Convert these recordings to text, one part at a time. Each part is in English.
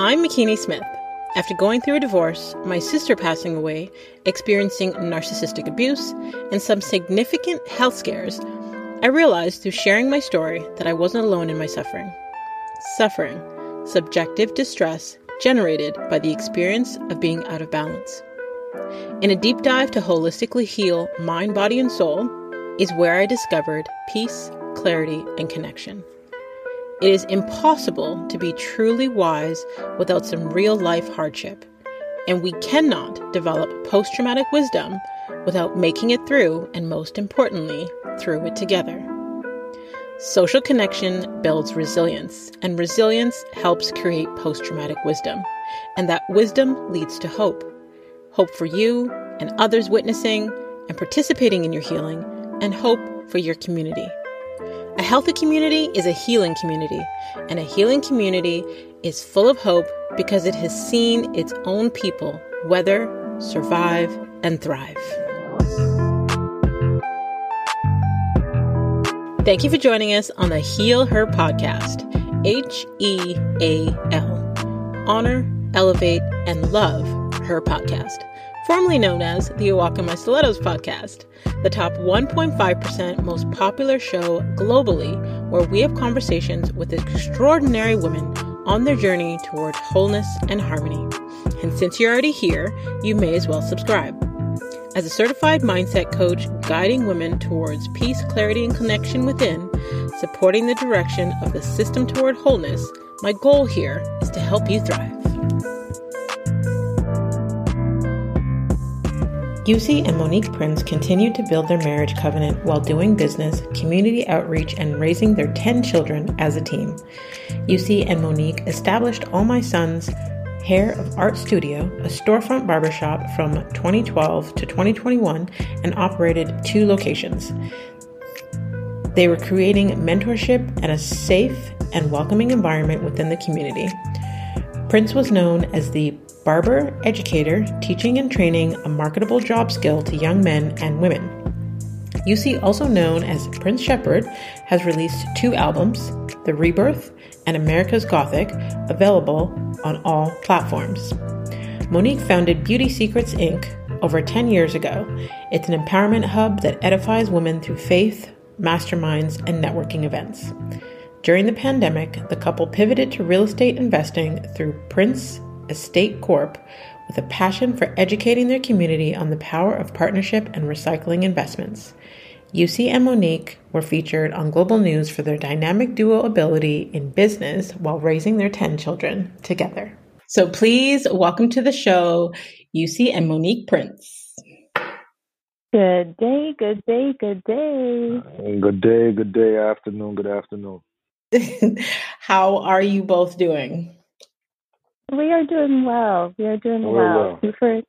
I'm Makini Smith. After going through a divorce, my sister passing away, experiencing narcissistic abuse, and some significant health scares, I realized through sharing my story that I wasn't alone in my suffering. Suffering, subjective distress generated by the experience of being out of balance. In a deep dive to holistically heal mind, body, and soul is where I discovered peace, clarity, and connection. It is impossible to be truly wise without some real life hardship, and we cannot develop post traumatic wisdom without making it through, and most importantly, through it together. Social connection builds resilience, and resilience helps create post traumatic wisdom, and that wisdom leads to hope. Hope for you and others witnessing and participating in your healing, and hope for your community. A healthy community is a healing community, and a healing community is full of hope because it has seen its own people weather, survive, and thrive. Thank you for joining us on the Heal Her podcast. H E A L. Honor, elevate, and love her podcast formerly known as the A Walk in My Stilettos podcast, the top 1.5% most popular show globally, where we have conversations with extraordinary women on their journey toward wholeness and harmony. And since you're already here, you may as well subscribe. As a certified mindset coach guiding women towards peace, clarity, and connection within, supporting the direction of the system toward wholeness, my goal here is to help you thrive. Eusi and Monique Prince continued to build their marriage covenant while doing business, community outreach, and raising their 10 children as a team. Eusi and Monique established All My Sons Hair of Art Studio, a storefront barbershop from 2012 to 2021, and operated two locations. They were creating mentorship and a safe and welcoming environment within the community. Prince was known as the barber educator, teaching and training a marketable job skill to young men and women. Eusi, also known as Prince Shepherd, has released two albums, The Rebirth and America's Gothic, available on all platforms. Monique founded Beauty Seekrets Inc. over 10 years ago. It's an empowerment hub that edifies women through faith, masterminds, and networking events. During the pandemic, the couple pivoted to real estate investing through Prince Estate Corp with a passion for educating their community on the power of partnership and recycling investments. Eusi and Monique were featured on Global News for their dynamic duo ability in business while raising their 10 children together. So please welcome to the show Eusi and Monique Prince. Good day, good day, good day. Good day, good day, afternoon, good afternoon. How are you both doing? We are doing well. We are doing well. well. Super,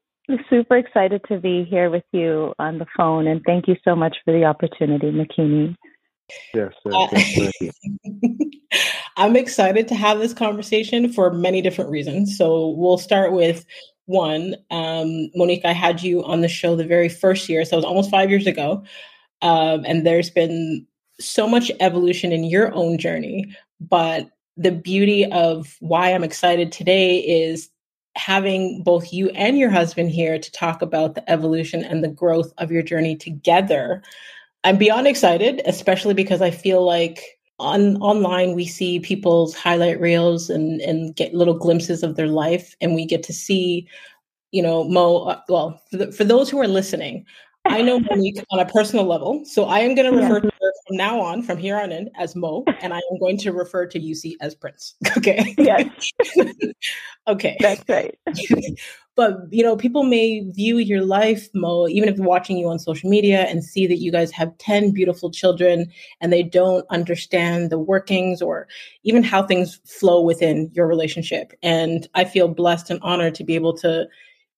super excited to be here with you on the phone, and thank you so much for the opportunity, Makini. Yes, yes, yes I'm excited to have this conversation for many different reasons. So we'll start with one. Um, Monique, I had you on the show the very first year, so it was almost five years ago, um, and there's been so much evolution in your own journey, but the beauty of why I'm excited today is having both you and your husband here to talk about the evolution and the growth of your journey together. I'm beyond excited, especially because I feel like on online we see people's highlight reels and and get little glimpses of their life and we get to see you know mo uh, well for, the, for those who are listening I know Monique on a personal level, so I am going to refer yeah. to from now on, from here on in, as Mo, and I am going to refer to Eusi as Prince. Okay. Yes. okay. That's right. but you know, people may view your life, Mo, even if they're watching you on social media, and see that you guys have ten beautiful children, and they don't understand the workings or even how things flow within your relationship. And I feel blessed and honored to be able to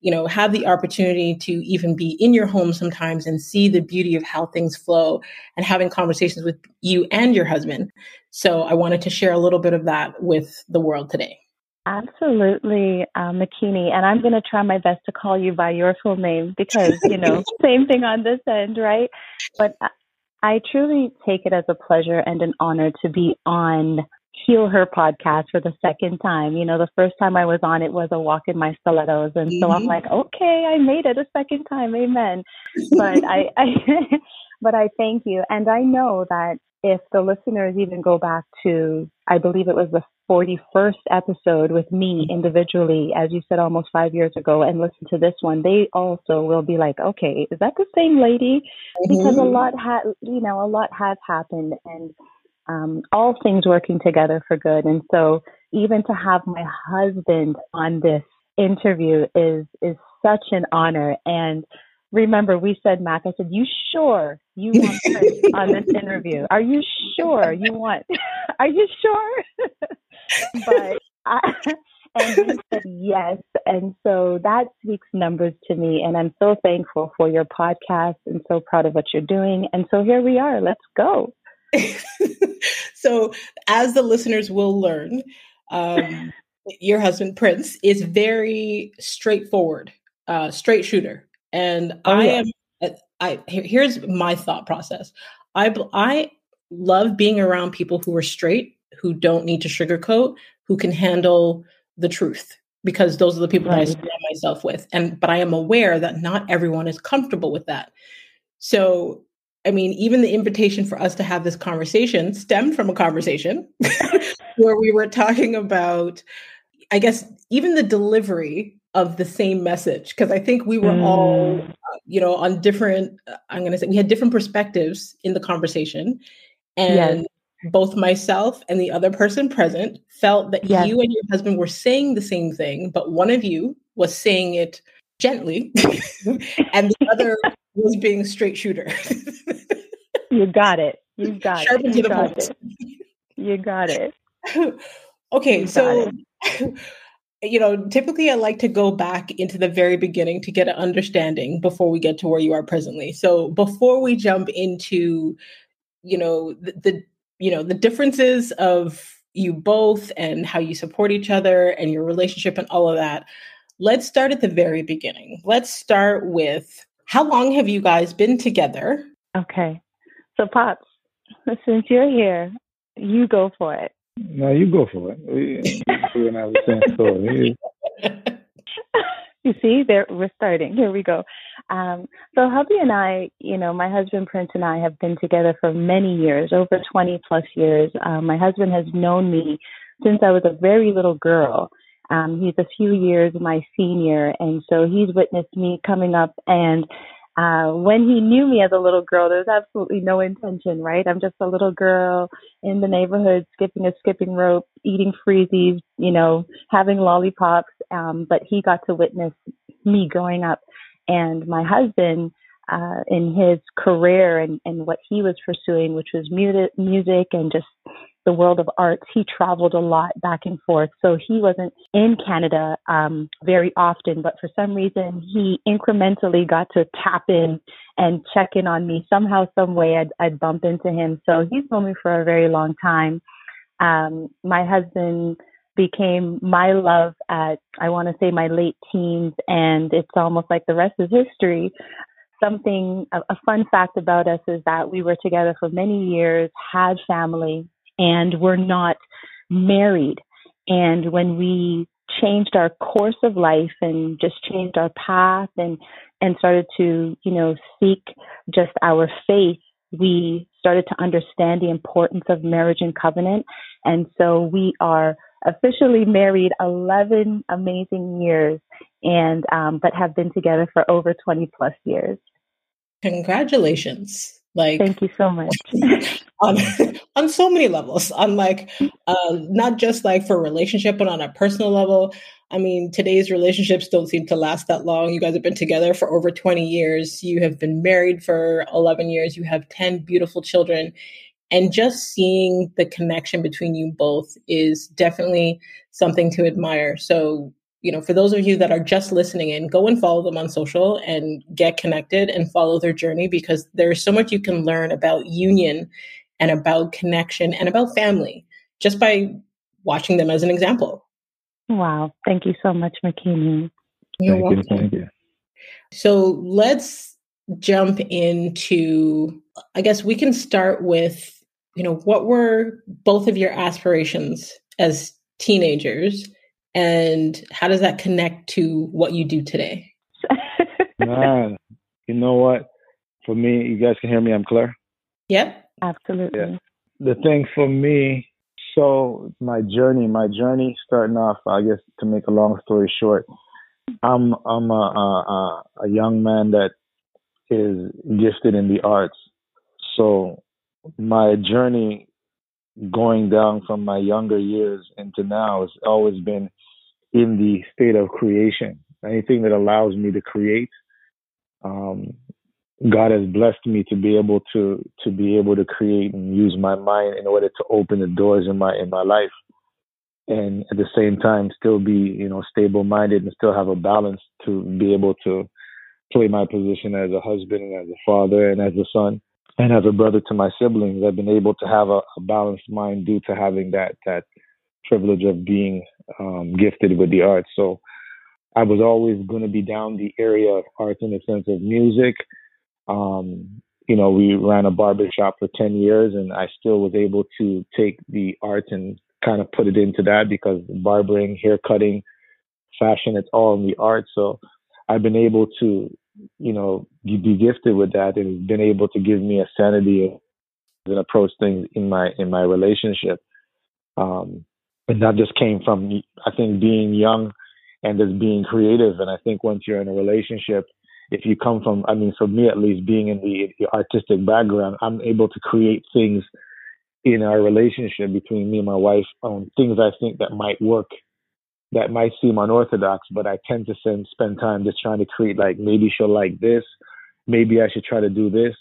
you know have the opportunity to even be in your home sometimes and see the beauty of how things flow and having conversations with you and your husband. So i wanted to share a little bit of that with the world today. Absolutely uh, makini and i'm going to try my best to call you by your full name because you know same thing on this end right? But I truly take it as a pleasure and an honor to be on heal her podcast for the second time. You know, the first time I was on it was a walk in my stilettos. And mm-hmm. so I'm mm-hmm. like, okay, I made it a second time. Amen. But I, I but I thank you. And I know that if the listeners even go back to, I believe it was the 41st episode with me mm-hmm. individually, as you said, almost five years ago, and listen to this one, they also will be like, okay, is that the same lady? Mm-hmm. Because a lot had, you know, a lot has happened and um, all things working together for good. And so even to have my husband on this interview is, is such an honor. And remember, we said, Mac, I said, you sure you want Prince on this interview? Are you sure you want, are you sure? but I, and he said yes. And so that speaks numbers to me. And I'm so thankful for your podcast and so proud of what you're doing. And so here we are. Let's go. so, as the listeners will learn, um, your husband Prince is very straightforward, uh, straight shooter, and oh, I yeah. am. I here's my thought process. I I love being around people who are straight, who don't need to sugarcoat, who can handle the truth because those are the people right. that I surround myself with. And but I am aware that not everyone is comfortable with that. So I mean, even the invitation for us to have this conversation stemmed from a conversation where we were talking about, I guess, even the delivery of the same message. Because I think we were mm. all, uh, you know, on different, uh, I'm going to say, we had different perspectives in the conversation. And yes. both myself and the other person present felt that yes. you and your husband were saying the same thing, but one of you was saying it gently and the other was being straight shooter. you got it. You got Sharp it. You got it. You got it. okay, you so you know, typically I like to go back into the very beginning to get an understanding before we get to where you are presently. So before we jump into, you know, the, the you know, the differences of you both and how you support each other and your relationship and all of that, let's start at the very beginning. Let's start with how long have you guys been together? Okay. So, Pops, since you're here, you go for it. No, you go for it. We, we have the same story. you see, there we're starting. Here we go. Um, so, hubby and I, you know, my husband Prince and I have been together for many years, over 20 plus years. Um, my husband has known me since I was a very little girl. Um, he's a few years my senior, and so he's witnessed me coming up. And uh, when he knew me as a little girl, there's absolutely no intention, right? I'm just a little girl in the neighborhood, skipping a skipping rope, eating freezies, you know, having lollipops. Um, but he got to witness me growing up, and my husband. Uh, in his career and, and what he was pursuing, which was music, music and just the world of arts, he traveled a lot back and forth. So he wasn't in Canada um, very often, but for some reason he incrementally got to tap in and check in on me somehow, some way. I'd, I'd bump into him. So he's known me for a very long time. Um, my husband became my love at I want to say my late teens, and it's almost like the rest is history something a, a, fun fact about us is that we were together for many years had family and we're not married. And when we changed our course of life and just changed our path and and started to you know seek just our faith we started to understand the importance of marriage and covenant. And so we are officially married 11 amazing years and um, but have been together for over 20 plus years. Congratulations like thank you so much. on on so many levels. On like uh, not just like for relationship but on a personal level. I mean today's relationships don't seem to last that long. You guys have been together for over 20 years. You have been married for 11 years. You have 10 beautiful children. And just seeing the connection between you both is definitely something to admire. So you know, for those of you that are just listening in, go and follow them on social and get connected and follow their journey because there's so much you can learn about union and about connection and about family just by watching them as an example. Wow. Thank you so much, Makini. You're thank welcome. You, thank you. So let's jump into, I guess we can start with you know, what were both of your aspirations as teenagers and how does that connect to what you do today? Man, you know what? For me, you guys can hear me. I'm clear. Yep. Absolutely. Yeah. The thing for me, so my journey, my journey starting off, I guess to make a long story short, I'm I'm a, a, a young man that is gifted in the arts. So my journey going down from my younger years into now has always been in the state of creation. Anything that allows me to create, um, God has blessed me to be able to to be able to create and use my mind in order to open the doors in my in my life, and at the same time still be you know stable minded and still have a balance to be able to play my position as a husband and as a father and as a son and as a brother to my siblings. I've been able to have a, a balanced mind due to having that that privilege of being um, gifted with the arts. So I was always going to be down the area of arts in the sense of music um, you know, we ran a barber shop for 10 years and I still was able to take the art and kind of put it into that because barbering, hair cutting, fashion, it's all in the art. So I've been able to, you know, be gifted with that and been able to give me a sanity and approach things in my, in my relationship. Um, and that just came from, I think, being young and just being creative. And I think once you're in a relationship, if you come from, I mean, for me at least, being in the, artistic background, I'm able to create things in our relationship between me and my wife on things I think that might work, that might seem unorthodox, but I tend to spend time just trying to create like maybe she'll like this, maybe I should try to do this.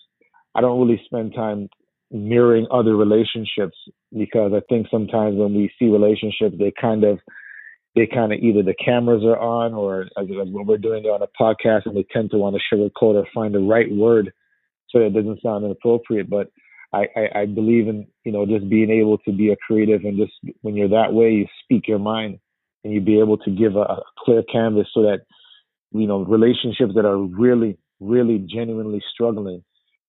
I don't really spend time mirroring other relationships because I think sometimes when we see relationships, they kind of they kind of either the cameras are on or as, when we're doing it on a podcast and they tend to want to sugarcoat or find the right word so it doesn't sound inappropriate. But I, I, I believe in, you know, just being able to be a creative and just when you're that way, you speak your mind and you be able to give a, a clear canvas so that, you know, relationships that are really, really genuinely struggling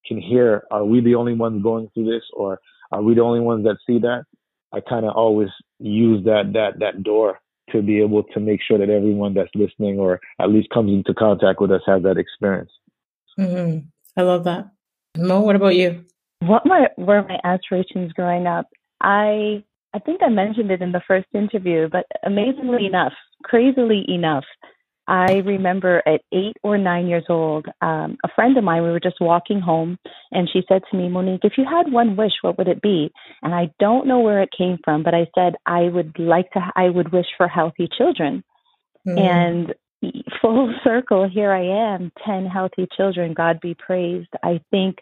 can hear, are we the only ones going through this or are we the only ones that see that? I kind of always use that, that, that door to be able to make sure that everyone that's listening or at least comes into contact with us has that experience. Mm-hmm. I love that. Mo, what about you? What my were my aspirations growing up? I I think I mentioned it in the first interview, but amazingly enough, crazily enough, I remember at eight or nine years old, um, a friend of mine, we were just walking home, and she said to me, Monique, if you had one wish, what would it be? And I don't know where it came from, but I said, I would like to, I would wish for healthy children. Mm. And full circle, here I am, 10 healthy children, God be praised. I think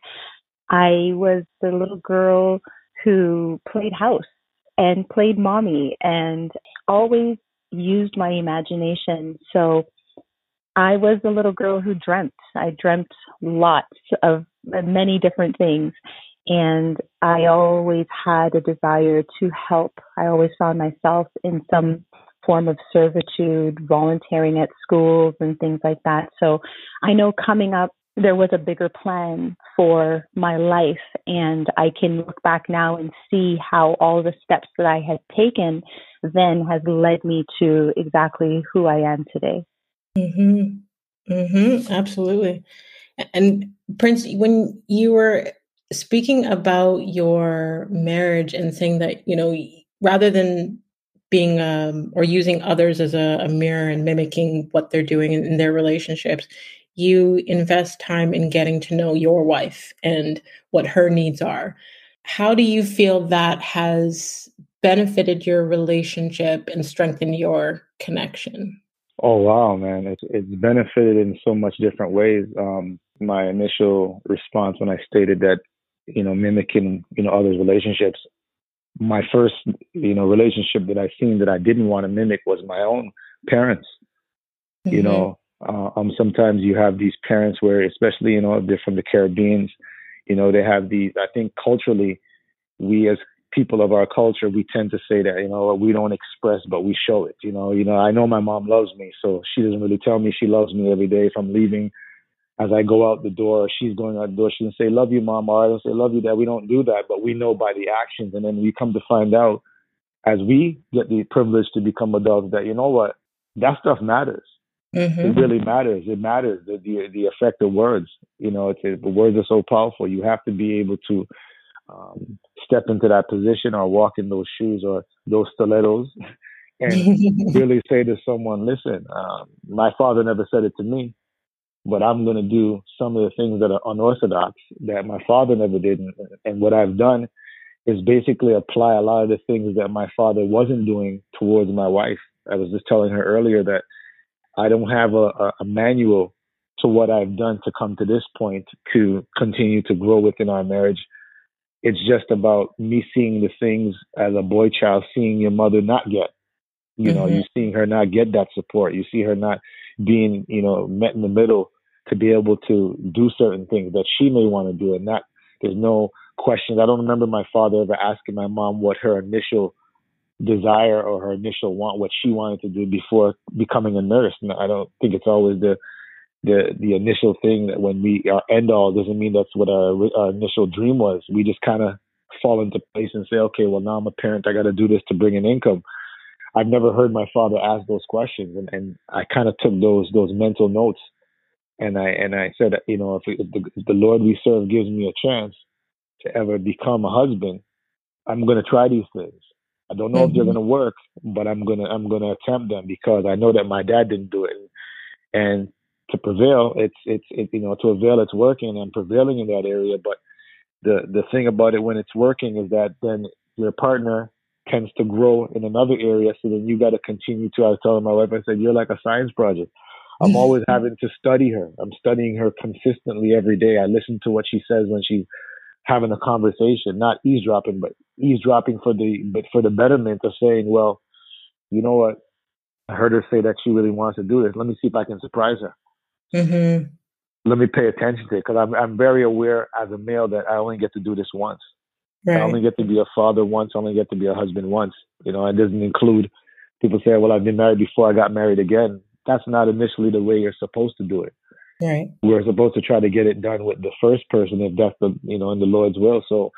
I was the little girl who played house and played mommy and always used my imagination. So I was a little girl who dreamt. I dreamt lots of many different things. And I always had a desire to help. I always found myself in some form of servitude, volunteering at schools and things like that. So I know coming up, there was a bigger plan for my life. And I can look back now and see how all the steps that I had taken then has led me to exactly who I am today. Mm-hmm. Mm-hmm. Absolutely. And Prince, when you were speaking about your marriage and saying that, you know, rather than being um, or using others as a, a, mirror and mimicking what they're doing in, in their relationships, you invest time in getting to know your wife and what her needs are. How do you feel that has benefited your relationship and strengthened your connection? Oh wow, man! It's it's benefited in so much different ways. Um, my initial response when I stated that, you know, mimicking you know others' relationships. My first you know relationship that I seen that I didn't want to mimic was my own parents. Mm-hmm. You know, uh, um, sometimes you have these parents where, especially you know, they're from the Caribbean, you know, they have these. I think culturally, we as people of our culture, we tend to say that, you know, we don't express, but we show it. You know, you know, I know my mom loves me, so she doesn't really tell me she loves me every day if I'm leaving as I go out the door, she's going out the door, she can say, Love you, mom, or I don't say, Love you, dad. We don't do that, but we know by the actions. And then we come to find out as we get the privilege to become adults that, you know what, that stuff matters. Mm-hmm. It really matters. It matters the the, the effect of words. You know, it's, it, the words are so powerful. You have to be able to um, step into that position or walk in those shoes or those stilettos and really say to someone, "Listen, um, my father never said it to me, but I'm going to do some of the things that are unorthodox that my father never did, and, and what I've done." Is basically apply a lot of the things that my father wasn't doing towards my wife. I was just telling her earlier that I don't have a, a, a manual to what I've done to come to this point to continue to grow within our marriage. It's just about me seeing the things as a boy child, seeing your mother not get. You know, mm-hmm. you seeing her not get that support. You see her not being, you know, met in the middle to be able to do certain things that she may want to do. And that there's no questions. I don't remember my father ever asking my mom what her initial desire or her initial want, what she wanted to do before becoming a nurse. And I don't think it's always the the the initial thing that when we our end all doesn't mean that's what our our initial dream was. We just kind of fall into place and say, okay, well now I'm a parent, I got to do this to bring an income. I've never heard my father ask those questions, and and I kind of took those those mental notes, and I and I said, you know, if, if, the, if the Lord we serve gives me a chance to ever become a husband, I'm going to try these things. I don't know mm-hmm. if they're mm-hmm. going to work, but I'm gonna I'm gonna attempt them because I know that my dad didn't do it, and to prevail, it's it's it, you know to avail it's working and prevailing in that area. But the the thing about it when it's working is that then your partner tends to grow in another area, so then you got to continue to. I was telling my wife, I said, you're like a science project. I'm mm-hmm. always having to study her. I'm studying her consistently every day. I listen to what she says when she's having a conversation, not eavesdropping, but eavesdropping for the but for the betterment of saying, well, you know what? I heard her say that she really wants to do this. Let me see if I can surprise her. Mm-hmm. Let me pay attention to it because I'm I'm very aware as a male that I only get to do this once. Right. I only get to be a father once. I only get to be a husband once. You know, it doesn't include people say, "Well, I've been married before. I got married again." That's not initially the way you're supposed to do it. Right. We're supposed to try to get it done with the first person if that's the you know in the Lord's will. So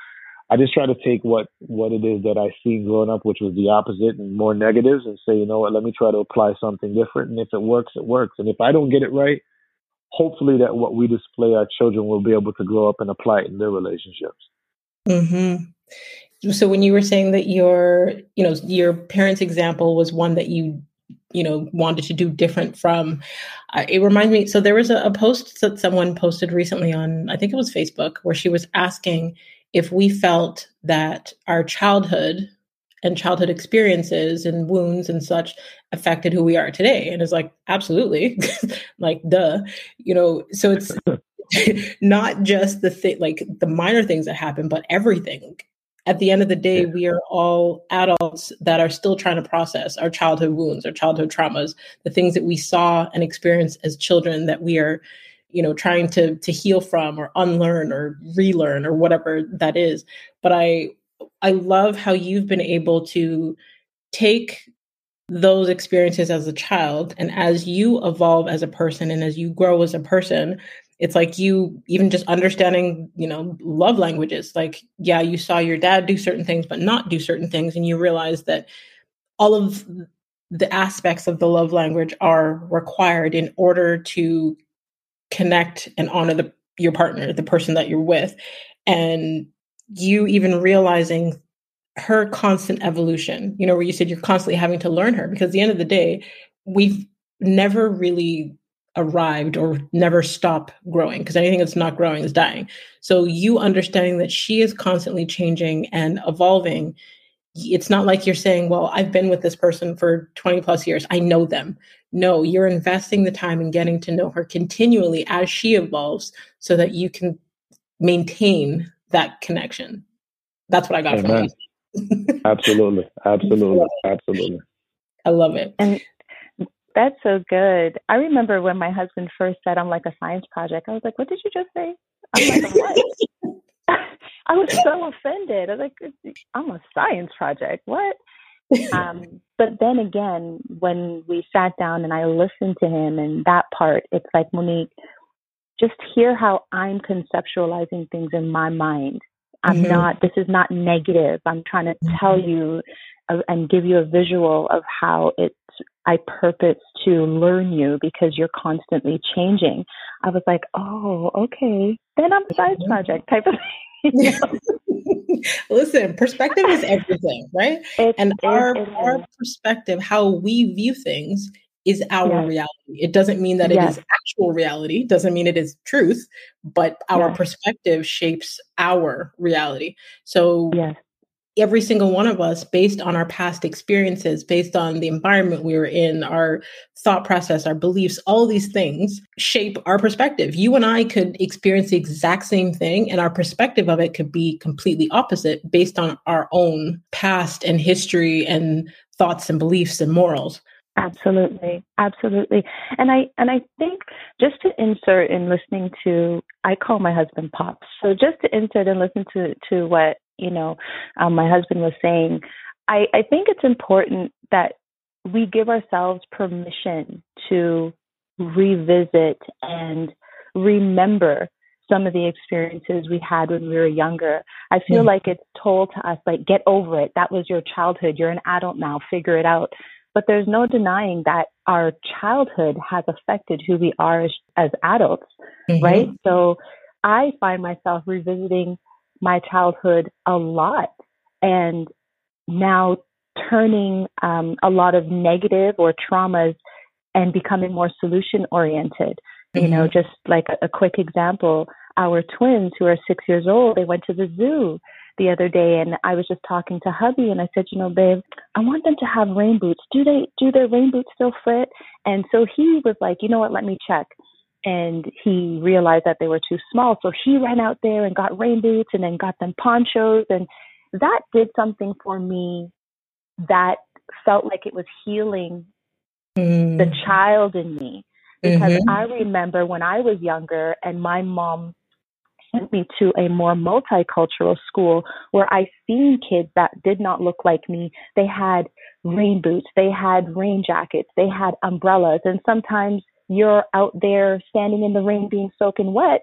I just try to take what what it is that I see growing up, which was the opposite and more negatives, and say, you know what, let me try to apply something different. And if it works, it works. And if I don't get it right, hopefully that what we display our children will be able to grow up and apply it in their relationships. Hmm. So when you were saying that your, you know, your parents' example was one that you you know wanted to do different from uh, it reminds me so there was a, a, post that someone posted recently on i think it was facebook where she was asking if we felt that our childhood and childhood experiences and wounds and such affected who we are today. And it's like absolutely. Like duh. You know so it's not just the thing like the minor things that happen but everything. At the end of the day, we are all adults that are still trying to process our childhood wounds, our childhood traumas, the things that we saw and experienced as children that we are, you know, trying to to heal from or unlearn or relearn or whatever that is. But I I love how you've been able to take those experiences as a child and as you evolve as a person and as you grow as a person it's like you even just understanding you know love languages like yeah you saw your dad do certain things but not do certain things and you realize that all of the aspects of the love language are required in order to connect and honor the, your partner the person that you're with and you even realizing her constant evolution you know where you said you're constantly having to learn her because at the end of the day we've never really arrived or never stop growing because anything that's not growing is dying. So you understanding that she is constantly changing and evolving. It's not like you're saying, well, I've been with this person for 20 plus years. I know them. No, you're investing the time in getting to know her continually as she evolves so that you can maintain that connection. That's what I got Amen. from you. absolutely. Absolutely. Absolutely. I love it. And that's so good. I remember when my husband first said I'm like a science project. I was like, "What did you just say?" I'm like, "What?" I was so offended. I was like, "I'm a science project. What?" um, but then again, when we sat down and I listened to him and that part, it's like Monique, just hear how I'm conceptualizing things in my mind. I'm mm-hmm. not, this is not negative. I'm trying to tell mm-hmm. you uh, and give you a visual of how it's, I purpose to learn you because you're constantly changing. I was like, oh, okay. Then I'm a side mm-hmm. project type of thing. Listen, perspective is everything, right? It, and it, our it our perspective, how we view things, is our yes. reality. It doesn't mean that yes. it is actual reality, doesn't mean it is truth, but our yes. perspective shapes our reality. So yes. every single one of us, based on our past experiences, based on the environment we were in, our thought process, our beliefs, all these things shape our perspective. You and I could experience the exact same thing, and our perspective of it could be completely opposite based on our own past and history and thoughts and beliefs and morals. Absolutely, absolutely. And I and I think just to insert in listening to I call my husband Pops. So just to insert and listen to to what, you know, um, my husband was saying, I, I think it's important that we give ourselves permission to revisit and remember some of the experiences we had when we were younger. I feel mm. like it's told to us like get over it. That was your childhood. You're an adult now. Figure it out. But there's no denying that our childhood has affected who we are as, as adults, mm-hmm. right? So I find myself revisiting my childhood a lot and now turning um, a lot of negative or traumas and becoming more solution oriented. Mm-hmm. You know, mm-hmm. just like a, a quick example, our twins who are six years old, they went to the zoo the other day and I was just talking to hubby and I said, you know, babe, I want them to have rain boots. Do they do their rain boots still fit? And so he was like, you know what, let me check. And he realized that they were too small. So he ran out there and got rain boots and then got them ponchos and that did something for me that felt like it was healing mm. the child in me. Because mm-hmm. I remember when I was younger and my mom sent me to a more multicultural school where I seen kids that did not look like me. They had rain boots, they had rain jackets, they had umbrellas, and sometimes you're out there standing in the rain being soaking wet.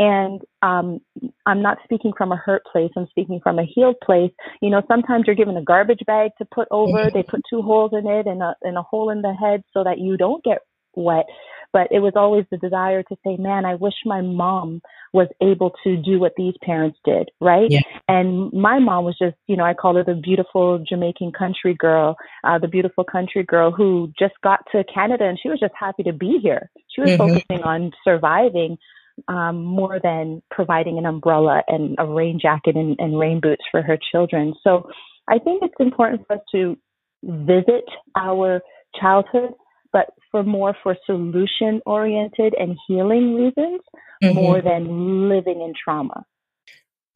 And um, I'm not speaking from a hurt place. I'm speaking from a healed place. You know, sometimes you're given a garbage bag to put over. They put two holes in it and a, and a hole in the head so that you don't get wet. But it was always the desire to say, man, I wish my mom was able to do what these parents did, right? Yeah. And my mom was just, you know, I call her the beautiful Jamaican country girl, uh, the beautiful country girl who just got to Canada and she was just happy to be here. She was mm-hmm. focusing on surviving um, more than providing an umbrella and a rain jacket and, and rain boots for her children. So I think it's important for us to visit our childhood but for more for solution oriented and healing reasons mm-hmm. more than living in trauma.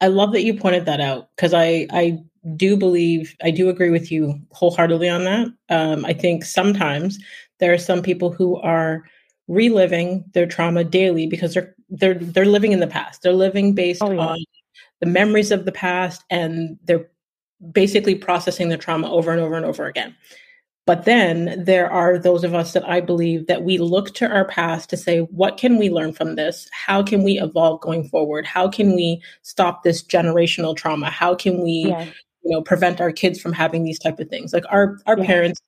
I love that you pointed that out because I I do believe I do agree with you wholeheartedly on that. Um, I think sometimes there are some people who are reliving their trauma daily because they're they're they're living in the past. They're living based oh, yeah. on the memories of the past and they're basically processing the trauma over and over and over again. But then there are those of us that I believe that we look to our past to say, what can we learn from this? How can we evolve going forward? How can we stop this generational trauma? How can we, yeah. you know, prevent our kids from having these type of things? Like our our yeah. parents,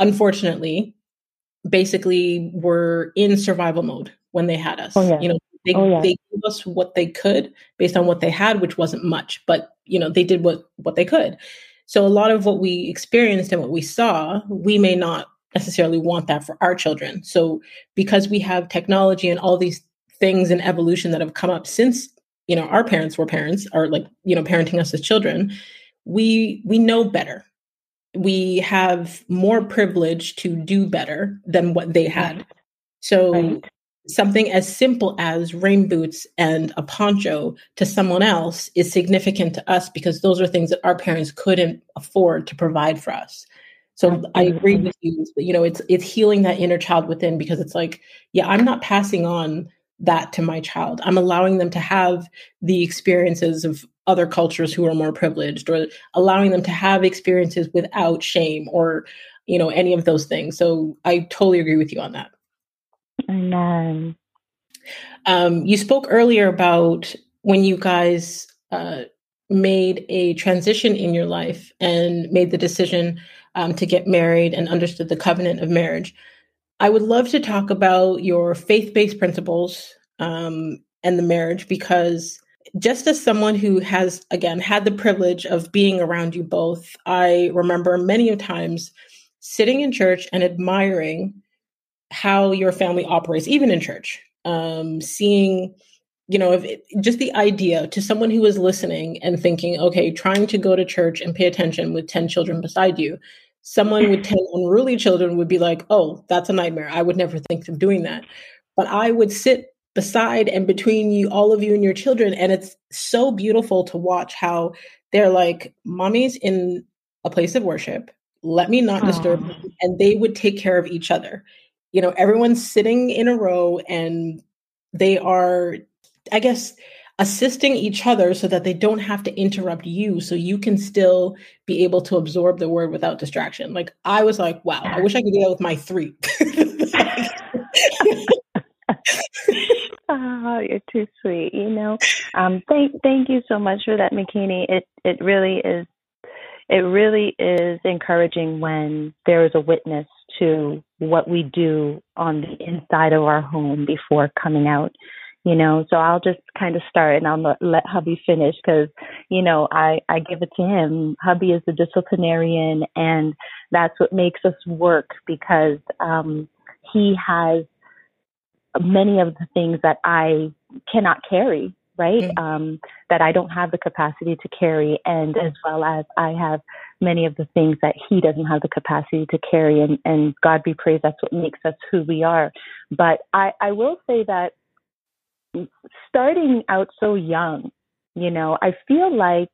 unfortunately, basically were in survival mode when they had us. Oh, yeah. You know, they, oh, they gave us what they could based on what they had, which wasn't much, but you know, they did what what they could. So a lot of what we experienced and what we saw, we may not necessarily want that for our children. So because we have technology and all these things in evolution that have come up since, you know, our parents were parents or like, you know, parenting us as children, we we know better. We have more privilege to do better than what they had. So right something as simple as rain boots and a poncho to someone else is significant to us because those are things that our parents couldn't afford to provide for us. So I agree with you. You know, it's it's healing that inner child within because it's like, yeah, I'm not passing on that to my child. I'm allowing them to have the experiences of other cultures who are more privileged or allowing them to have experiences without shame or, you know, any of those things. So I totally agree with you on that. Amen. Um, you spoke earlier about when you guys uh, made a transition in your life and made the decision um, to get married and understood the covenant of marriage. I would love to talk about your faith based principles um, and the marriage because just as someone who has, again, had the privilege of being around you both, I remember many a times sitting in church and admiring how your family operates, even in church, um, seeing you know, if it, just the idea to someone who is listening and thinking, okay, trying to go to church and pay attention with 10 children beside you, someone with 10 unruly children would be like, oh, that's a nightmare. I would never think of doing that. But I would sit beside and between you, all of you and your children. And it's so beautiful to watch how they're like, mommy's in a place of worship. Let me not disturb them. And they would take care of each other. You know, everyone's sitting in a row and they are I guess, assisting each other so that they don't have to interrupt you so you can still be able to absorb the word without distraction. Like I was like, wow, I wish I could do that with my three. oh, you're too sweet. You know, um, thank thank you so much for that, Makini. It it really is it really is encouraging when there is a witness to what we do on the inside of our home before coming out you know? So i'll just kind of start and i'll let hubby finish because you know i i give it to him. Hubby is the disciplinarian and that's what makes us work because um he has many of the things that i cannot carry right mm-hmm. um that i don't have the capacity to carry and as well as i have many of the things that he doesn't have the capacity to carry and and god be praised that's what makes us who we are but i i will say that starting out so young, you know, I feel like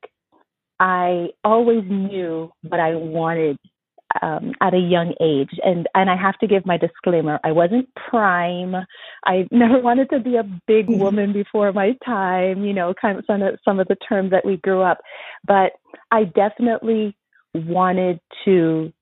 I always knew what I wanted um, at a young age, and and I have to give my disclaimer: I wasn't prime. I never wanted to be a big mm-hmm. woman before my time. You know, kind of some of some of the terms that we grew up, but I definitely wanted to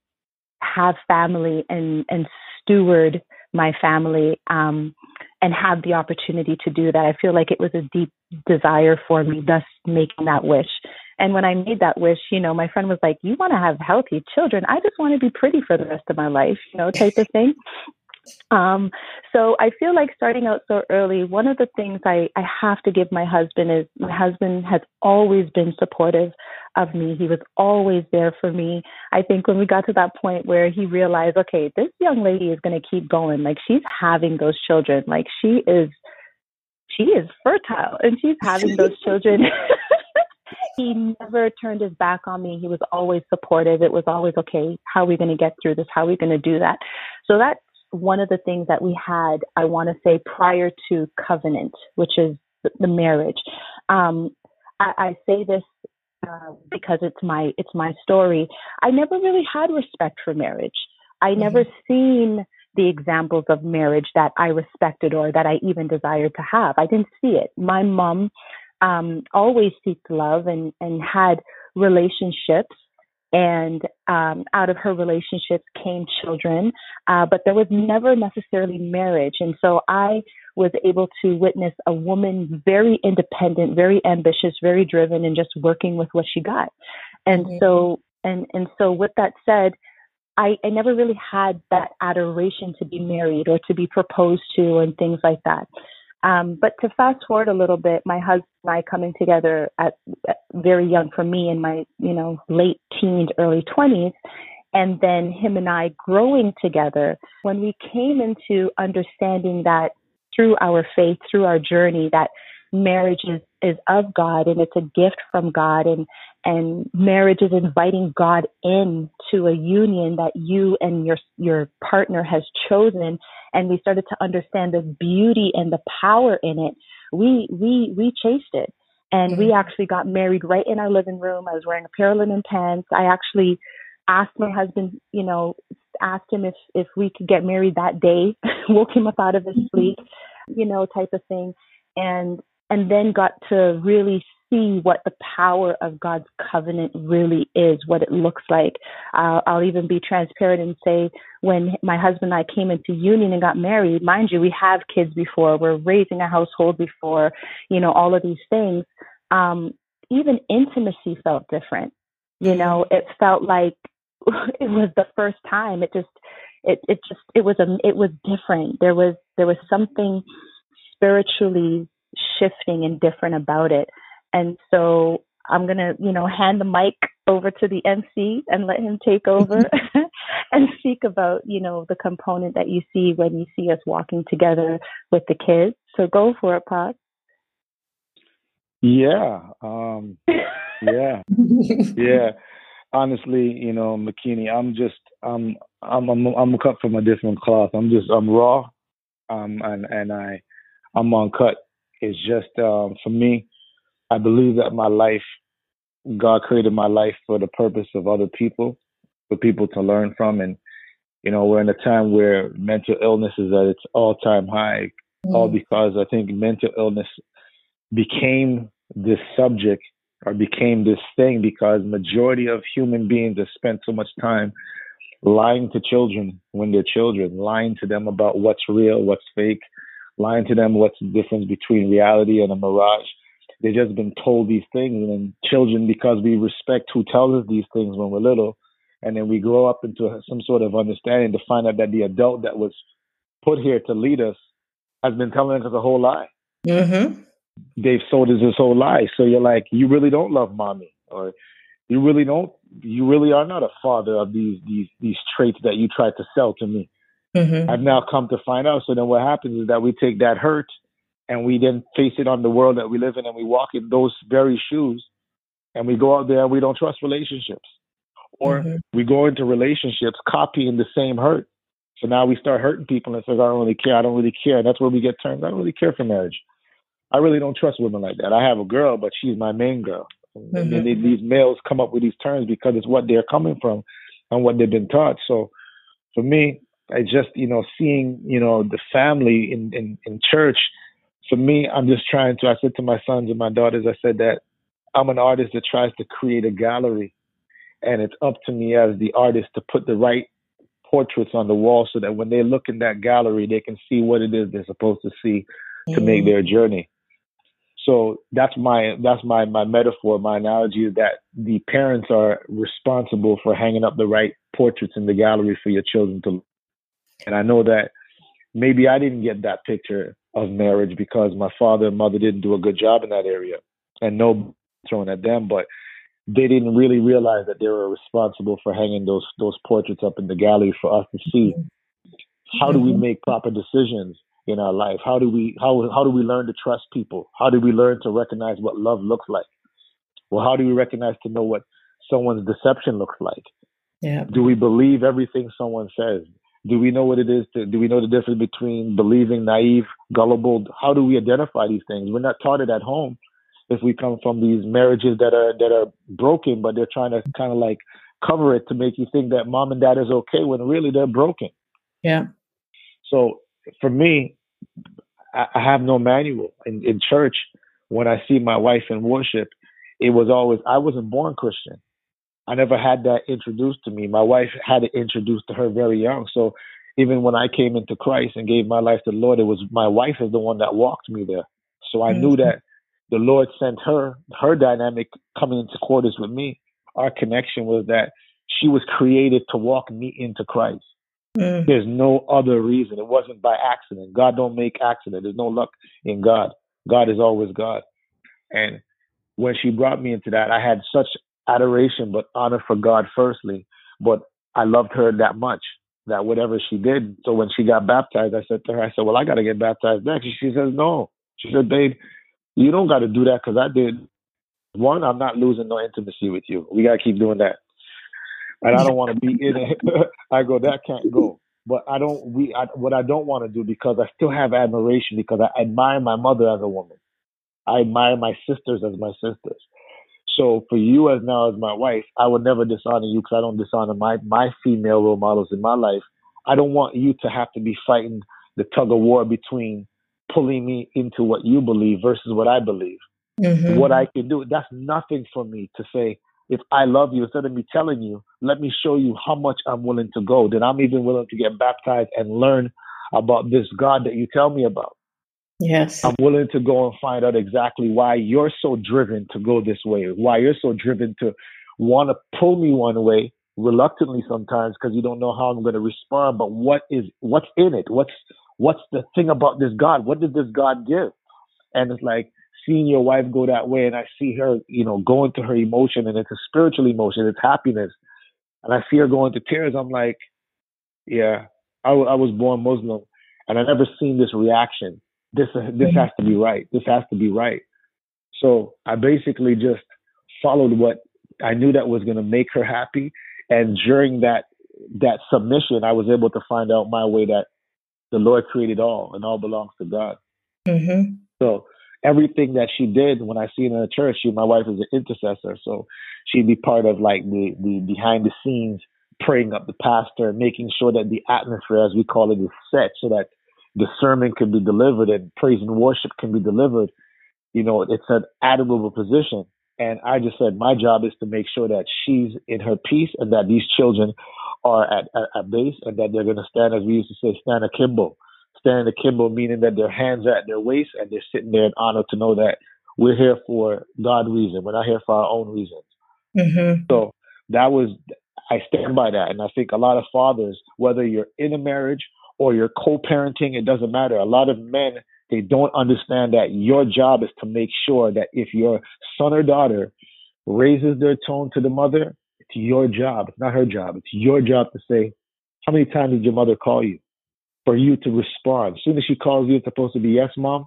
have family and and steward my family. Um, and have the opportunity to do that. I feel like it was a deep desire for me, thus making that wish. And when I made that wish, you know, my friend was like, You want to have healthy children? I just want to be pretty for the rest of my life, you know, type of thing. Um, so I feel like starting out so early, one of the things I, I have to give my husband is my husband has always been supportive of me. He was always there for me. I think when we got to that point where he realized, okay, this young lady is going to keep going. Like she's having those children. Like she is, she is fertile and she's having those children. he never turned his back on me. He was always supportive. It was always, okay, how are we going to get through this? How are we going to do that? So that's one of the things that we had, I want to say, prior to covenant, which is the marriage. Um, I, I say this uh, because it's my it's my story. I never really had respect for marriage. I mm-hmm. never seen the examples of marriage that I respected or that I even desired to have. I didn't see it. My mom um, always seeked love and and had relationships and um, out of her relationships came children, uh, but there was never necessarily marriage. And so I was able to witness a woman very independent, very ambitious, very driven, and just working with what she got. And mm-hmm. so, and and so, with that said, I, I never really had that adoration to be married or to be proposed to and things like that. Um, but to fast forward a little bit, my husband and I coming together at, at very young for me in my, you know, late teens, early 20s, and then him and I growing together, when we came into understanding that through our faith, through our journey, that marriage is, is of God and it's a gift from God and and marriage is inviting God in to a union that you and your your partner has chosen. And we started to understand the beauty and the power in it. We we we chased it. And mm-hmm. we actually got married right in our living room. I was wearing a pair of linen pants. I actually asked my husband you know asked him if if we could get married that day. Woke him up out of his mm-hmm. sleep you know type of thing. And and then got to really see what the power of God's covenant really is, what it looks like. Uh, I'll even be transparent and say, when my husband and I came into union and got married, mind you, we have kids before, we're raising a household before, you know, all of these things. Um, even intimacy felt different. You know, it felt like it was the first time. It just, it, it just, it was a, it was different. There was, there was something spiritually shifting and different about it. And so I'm going to, you know, hand the mic over to the MC and let him take over and speak about, you know, the component that you see when you see us walking together with the kids. So go for it, Pop. Yeah. Um, yeah. yeah. Honestly, you know, Makini, I'm just, I'm, I'm, I'm, I'm cut from a different cloth. I'm just, I'm raw. Um, and, and I, I'm uncut. It's just, um, for me, I believe that my life, God created my life for the purpose of other people, for people to learn from. And, you know, we're in a time where mental illness is at its all time high, mm. all because I think mental illness became this subject or became this thing because majority of human beings have spent so much time lying to children when they're children, lying to them about what's real, what's fake, lying to them what's the difference between reality and a mirage. They've just been told these things and children because we respect who tells us these things when we're little and then we grow up into some sort of understanding to find out that the adult that was put here to lead us has been telling us a whole lie. Mm-hmm. they've sold us this whole lie. So you're like you really don't love mommy or you really don't you really are not a father of these these these traits that you tried to sell to me mm-hmm. i've now come to find out. So then what happens is that we take that hurt and we then face it on the world that we live in and we walk in those very shoes and we go out there and we don't trust relationships. Or mm-hmm. we go into relationships copying the same hurt. So now we start hurting people and say i don't really care. I don't really care. And that's where we get turned i don't really care for marriage. I really don't trust women like that. I have a girl but she's my main girl. Mm-hmm. and then these males come up with these terms because it's what they're coming from and what they've been taught. So for me i just you know seeing you know the family in in, in church for me, I'm just trying to. I said to my sons and my daughters, I said that I'm an artist that tries to create a gallery, and it's up to me as the artist to put the right portraits on the wall so that when they look in that gallery, they can see what it is they're supposed to see to mm. make their journey. So that's my that's my my metaphor. My analogy is that the parents are responsible for hanging up the right portraits in the gallery for your children to. And I know that maybe I didn't get that picture of marriage because my father and mother didn't do a good job in that area. And no throwing at them, but they didn't really realize that they were responsible for hanging those those portraits up in the gallery for us to see. How do we mm-hmm. make proper decisions in our life? How do we how how do we learn to trust people? How do we learn to recognize what love looks like? Well, how do we recognize to know what someone's deception looks like? Yeah. Do we believe everything someone says? Do we know what it is to, do we know the difference between believing, naive, gullible? How do we identify these things? We're not taught it at home if we come from these marriages that are that are broken, but they're trying to kind of like cover it to make you think that mom and dad is okay when really they're broken. Yeah. So for me, I, I have no manual in, in church. When I see my wife in worship, it was always I wasn't born Christian. I never had that introduced to me. My wife had it introduced to her very young. So even when I came into Christ and gave my life to the Lord, it was my wife is the one that walked me there. So I mm-hmm. knew that the Lord sent her, her dynamic coming into quarters with me. Our connection was that she was created to walk me into Christ. Mm. There's no other reason. It wasn't by accident. God don't make accident. There's no luck in God. God is always God. And when she brought me into that, I had such adoration, but honor for God firstly. But I loved her that much that whatever she did. So when she got baptized, I said to her, I said, well, I got to get baptized next. She says, no. She said, babe, you don't got to do that because I did. One, I'm not losing no intimacy with you. We got to keep doing that. And I don't want to be in it. I go, that can't go. But I don't, we, I, what I don't want to do because I still have admiration because I admire my mother as a woman. I admire my sisters as my sisters. So for you as now as my wife, I would never dishonor you because I don't dishonor my my female role models in my life. I don't want you to have to be fighting the tug of war between pulling me into what you believe versus what I believe. mm-hmm. what I can do. That's nothing for me to say, if I love you, instead of me telling you, let me show you how much I'm willing to go. Then I'm even willing to get baptized and learn about this God that you tell me about. Yes. I'm willing to go and find out exactly why you're so driven to go this way, why you're so driven to want to pull me one way reluctantly sometimes because you don't know how I'm going to respond. But what is what's in it? What's what's the thing about this God? What did this God give? And it's like seeing your wife go that way, and I see her, you know, going to her emotion, and it's a spiritual emotion, it's happiness, and I see her going to tears. I'm like, yeah, I, I was born Muslim, and I never seen this reaction. This this has to be right. This has to be right. So I basically just followed what I knew that was going to make her happy, and during that that submission, I was able to find out my way that the Lord created all, and all belongs to God. Mm-hmm. So everything that she did when I see her in the church, she my wife is an intercessor, so she'd be part of like the the behind the scenes praying up the pastor, making sure that the atmosphere, as we call it, is set so that the sermon can be delivered and praise and worship can be delivered. You know, it's an admirable position. And I just said, my job is to make sure that she's in her peace and that these children are at, at, at base and that they're going to stand, as we used to say, stand akimbo. Stand akimbo, meaning that their hands are at their waist and they're sitting there in honor to know that we're here for God reason. We're not here for our own reasons. Mm-hmm. So that was, I stand by that. And I think a lot of fathers, whether you're in a marriage or you're co-parenting, it doesn't matter. A lot of men, they don't understand that your job is to make sure that if your son or daughter raises their tone to the mother, it's your job. It's not her job. It's your job to say, how many times did your mother call you? For you to respond. As soon as she calls you, it's supposed to be yes, mom.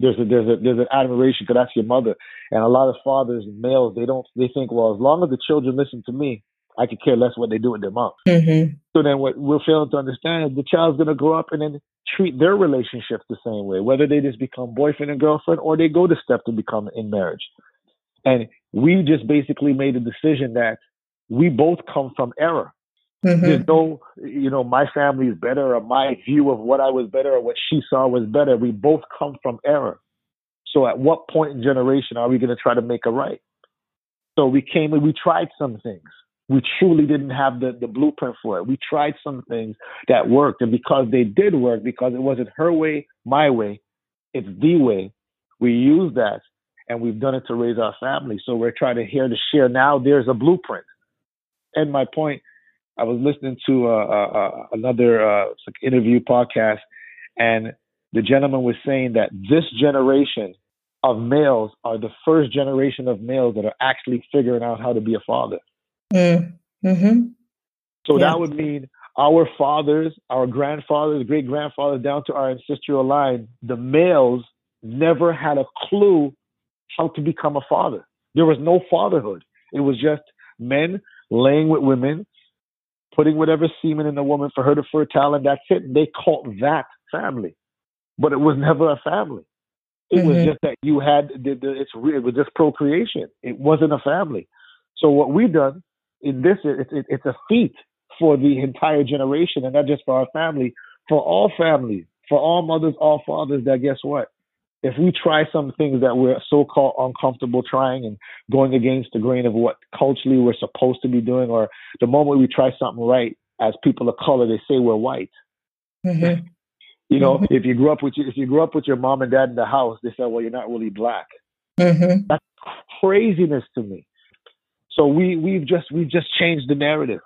There's a there's a there's an admiration because that's your mother. And a lot of fathers, males, they don't they think, well, as long as the children listen to me, I could care less what they do with their mom. Mm-hmm. So then what we're failing to understand is the child's going to grow up and then treat their relationships the same way, whether they just become boyfriend and girlfriend or they go the step to become in marriage. And we just basically made a decision that we both come from error. Mm-hmm. There's no, you know, my family is better or my view of what I was better or what she saw was better. We both come from error. So at what point in generation are we going to try to make a right? So we came and we tried some things we truly didn't have the, the blueprint for it. We tried some things that worked, and because they did work, because it wasn't her way, my way, it's the way, we use that and we've done it to raise our family. So we're trying to here to share now there's a blueprint. And my point, I was listening to uh, uh, uh another uh, interview podcast, and the gentleman was saying that this generation of males are the first generation of males that are actually figuring out how to be a father. Mm. hmm So yeah. that would mean our fathers, our grandfathers, great grandfathers, down to our ancestral line, the males never had a clue how to become a father. There was no fatherhood. It was just men laying with women, putting whatever semen in the woman for her to fertile, and that's it. they called that family, but it was never a family. It mm-hmm. was just that you had the, the, it's it was just procreation. It wasn't a family. So what we've done in this, it, it, it's a feat for the entire generation, and not just for our family, for all families, for all mothers, all fathers. That guess what? If we try some things that we're so-called uncomfortable trying and going against the grain of what culturally we're supposed to be doing, or the moment we try something right, as people of color, they say we're white. Mm-hmm. You know, mm-hmm. if you grew up with you, if you grew up with your mom and dad in the house, they say, "Well, you're not really black." Mm-hmm. That's craziness to me. So we we've just we've just changed the narrative.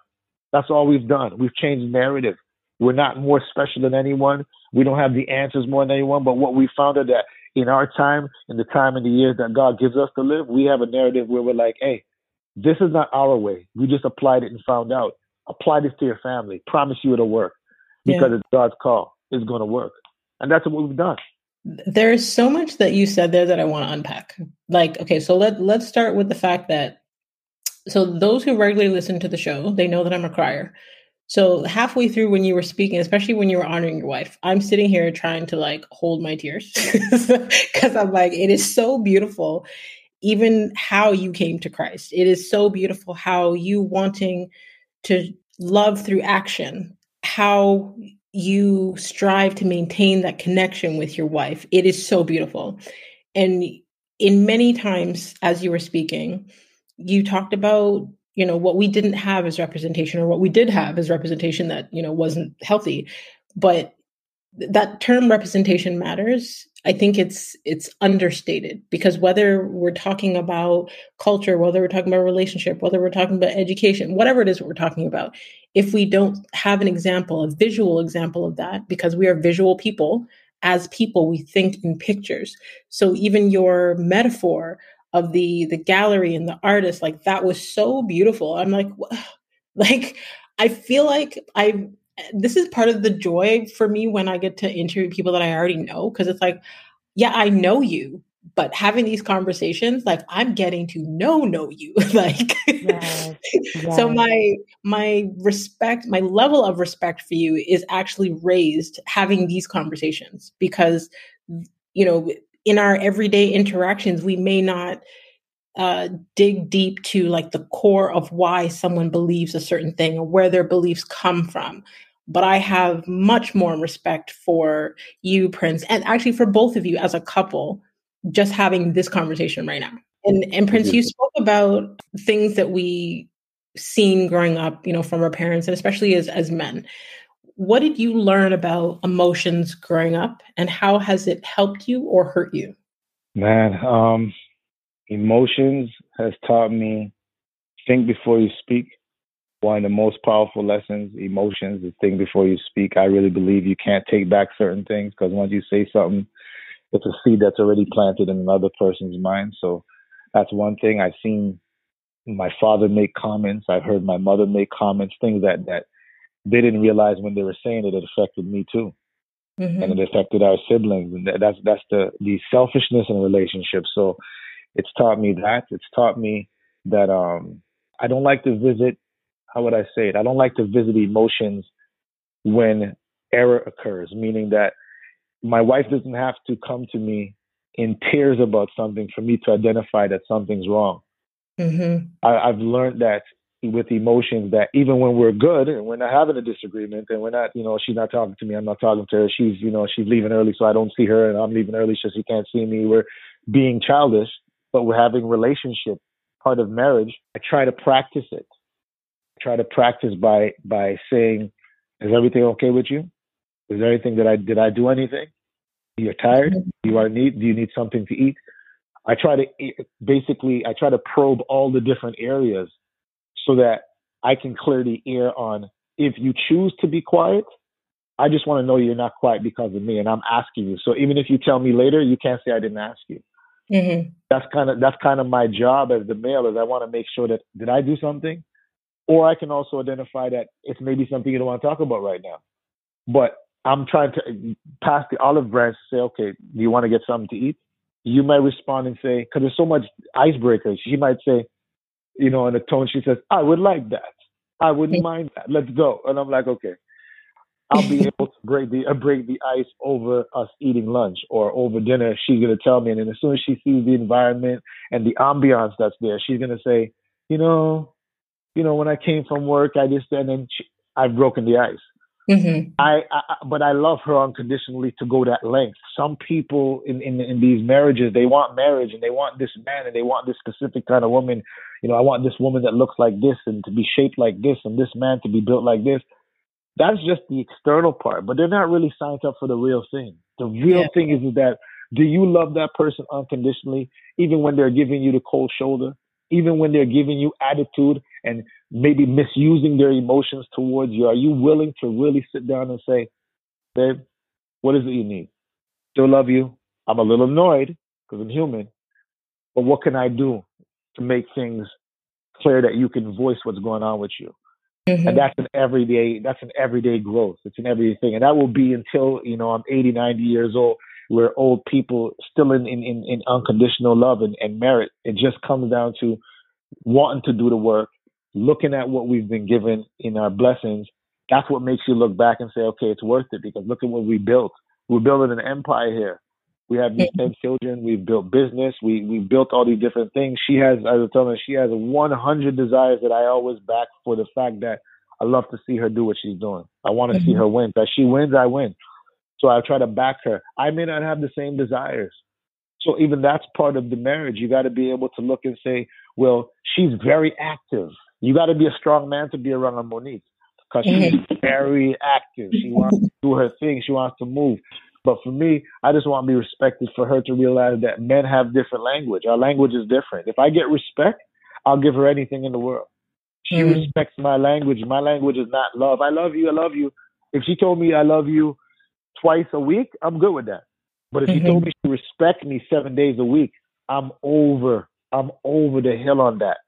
That's all we've done. We've changed the narrative. We're not more special than anyone. We don't have the answers more than anyone. But what we found out that in our time, in the time and the years that God gives us to live, we have a narrative where we're like, hey, this is not our way. We just applied it and found out. Apply this to your family. Promise you it'll work because yeah. it's God's call. It's going to work. And that's what we've done. There is so much that you said there that I want to unpack. Like, okay, so let let's start with the fact that so those who regularly listen to the show, they know that I'm a crier. So halfway through when you were speaking, especially when you were honoring your wife, I'm sitting here trying to like hold my tears because I'm like, it is so beautiful, even how you came to Christ. It is so beautiful how you wanting to love through action, how you strive to maintain that connection with your wife. It is so beautiful. And in many times as you were speaking, you talked about you know what we didn't have as representation or what we did have as representation that you know wasn't healthy. But that term representation matters. I think it's it's understated because whether we're talking about culture whether we're talking about relationship whether we're talking about education whatever it is we're talking about if we don't have an example a visual example of that because we are visual people as people we think in pictures. So even your metaphor of the the gallery and the artist like that was so beautiful i'm like like i feel like i this is part of the joy for me when i get to interview people that i already know because it's like yeah i know you but having these conversations like i'm getting to know know you like yes, yes. so my my respect my level of respect for you is actually raised having these conversations because you know in our everyday interactions, we may not uh, dig deep to like the core of why someone believes a certain thing or where their beliefs come from. But I have much more respect for you, Prince, and actually for both of you as a couple, just having this conversation right now. And, and Prince, you spoke about things that we seen growing up, you know, from our parents, and especially as as men what did you learn about emotions growing up and how has it helped you or hurt you? Man, um, emotions has taught me think before you speak. One of the most powerful lessons, emotions, is think before you speak. I really believe you can't take back certain things because once you say something, it's a seed that's already planted in another person's mind. So that's one thing. I've seen my father make comments. I've heard my mother make comments, things that that they didn't realize when they were saying it, it affected me too. Mm-hmm. And it affected our siblings. And that's that's the the selfishness in relationships. So it's taught me that. It's taught me that um I don't like to visit how would I say it? I don't like to visit emotions when error occurs, meaning that my wife doesn't have to come to me in tears about something for me to identify that something's wrong. Mm-hmm. I, have learned that with emotions that even when we're good and we're not having a disagreement and we're not, you know, she's not talking to me, I'm not talking to her, she's, you know, she's leaving early so I don't see her and I'm leaving early so she can't see me. We're being childish, but we're having relationship part of marriage. I try to practice it. I try to practice by by saying, Is everything okay with you? Is there anything that I did I do anything? You're tired? You are need do you need something to eat? I try to basically I try to probe all the different areas so that I can clear the air on if you choose to be quiet, I just want to know you're not quiet because of me and I'm asking you. So even if you tell me later, you can't say I didn't ask you. Mm-hmm. That's kind of that's kind of my job as the male is I want to make sure that did I do something, or I can also identify that it's maybe something you don't want to talk about right now. But I'm trying to pass the olive branch to say, okay, do you want to get something to eat? You might respond and say, because there's so much icebreakers. She might say, you know, in a tone she says, I would like that. I wouldn't mind that. Let's go. And I'm like, okay. I'll be able to break the uh, break the ice over us eating lunch or over dinner. She's gonna tell me, and then as soon as she sees the environment and the ambiance that's there, she's gonna say, you know, you know, when I came from work, I just and then she, I've broken the ice. Mm-hmm. I, I, but I love her unconditionally to go that length. Some people in, in in these marriages, they want marriage and they want this man and they want this specific kind of woman. You know, I want this woman that looks like this and to be shaped like this and this man to be built like this. That's just the external part, but they're not really signed up for the real thing. The real yeah. thing is, is that do you love that person unconditionally, even when they're giving you the cold shoulder? Even when they're giving you attitude and maybe misusing their emotions towards you? Are you willing to really sit down and say, babe, what is it you need? Still love you. I'm a little annoyed because I'm human, but what can I do to make things clear that you can voice what's going on with you? Mm-hmm. And that's an everyday, that's an everyday growth. It's an everyday thing. And that will be until, you know, I'm 80, 90 years old we're old people still in, in, in, unconditional love and, and merit. It just comes down to wanting to do the work, looking at what we've been given in our blessings. That's what makes you look back and say, okay, it's worth it because look at what we built. We're building an empire here. We have these 10 children. We've built business. We we built all these different things. She has, I was telling her, she has 100 desires that I always back for the fact that I love to see her do what she's doing. I want to mm-hmm. see her win. That she wins, I win. So I try to back her. I may not have the same desires, So even that's part of the marriage. You got to be able to look and say, well, she's very active. You got to be a strong man to be around a Monique because she's mm-hmm. very active. She wants to do her thing. She wants to move. But for me, I just want to be respected for her to realize that men have different language. Our language is different. If I get respect, I'll give her anything in the world. She mm. respects my language. My language is not love. I love you. I love you. If she told me I love you twice a week, I'm good with that. But if mm-hmm. she told me to respect me seven days a week, I'm over. I'm over the hill on that.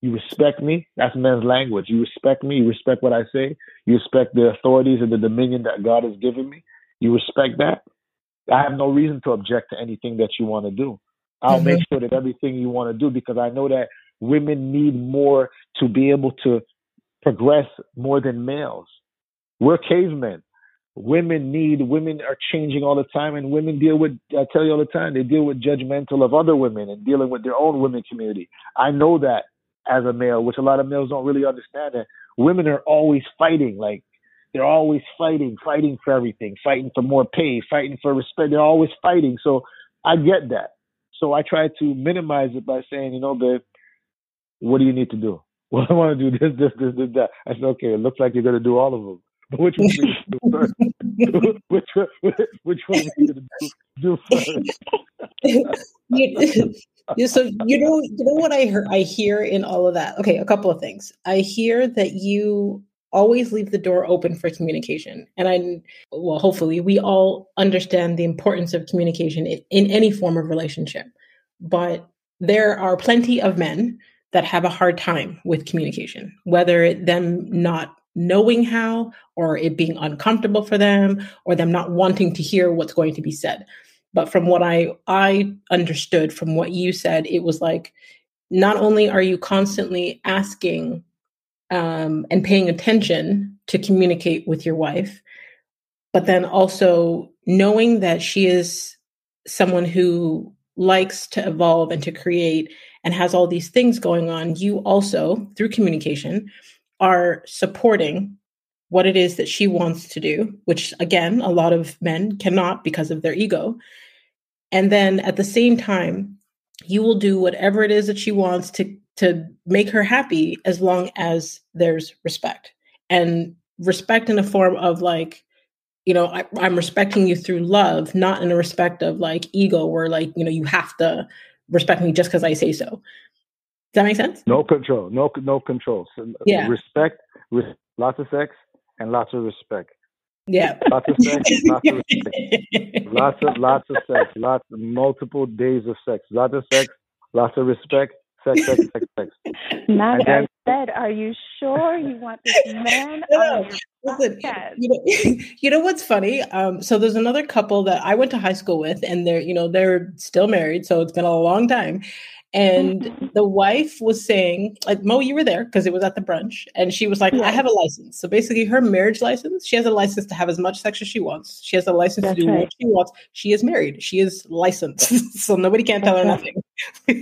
You respect me. That's men's language. You respect me. You respect what I say. You respect the authorities and the dominion that God has given me. You respect that. I have no reason to object to anything that you want to do. I'll mm-hmm. make sure that everything you want to do because I know that women need more to be able to progress more than males. We're cavemen. Women need, women are changing all the time, and women deal with, I tell you all the time, they deal with judgmental of other women and dealing with their own women community. I know that as a male, which a lot of males don't really understand that women are always fighting. Like they're always fighting, fighting for everything, fighting for more pay, fighting for respect. They're always fighting. So I get that. So I try to minimize it by saying, you know, babe, what do you need to do? Well, I want to do this, this, this, this, that. I said, okay, it looks like you're going to do all of them. But which one do do first? which, one, which one you do, do first? you, so you know you know what I hear I hear in all of that. Okay, a couple of things. I hear that you always leave the door open for communication, and I well, hopefully, we all understand the importance of communication in, in any form of relationship. But there are plenty of men that have a hard time with communication, whether them not knowing how or it being uncomfortable for them or them not wanting to hear what's going to be said. But from what i i understood from what you said it was like not only are you constantly asking um, and paying attention to communicate with your wife but then also knowing that she is someone who likes to evolve and to create and has all these things going on you also through communication are supporting what it is that she wants to do, which again, a lot of men cannot because of their ego. And then at the same time, you will do whatever it is that she wants to to make her happy as long as there's respect. And respect in a form of like, you know, I, I'm respecting you through love, not in a respect of like ego where like, you know, you have to respect me just because I say so. Does that make sense? No control. No no control. So yeah. Respect, res- lots of sex, and lots of respect. Yeah. Lots of sex, lots of respect. lots of lots of sex, lots of multiple days of sex. Lots of sex, lots of respect, sex, sex, sex, sex. Not then, said, are you sure you want this man no, Listen, you know, you know what's funny? Um, so there's another couple that I went to high school with, and they're, you know, they're still married, so it's been a long time. And mm-hmm. the wife was saying, like, Mo, you were there because it was at the brunch. And she was like. I have a license. So basically, her marriage license, she has a license to have as much sex as she wants. She has a license That's to do right. what she wants. She is married. She is licensed. so nobody can tell her right. nothing.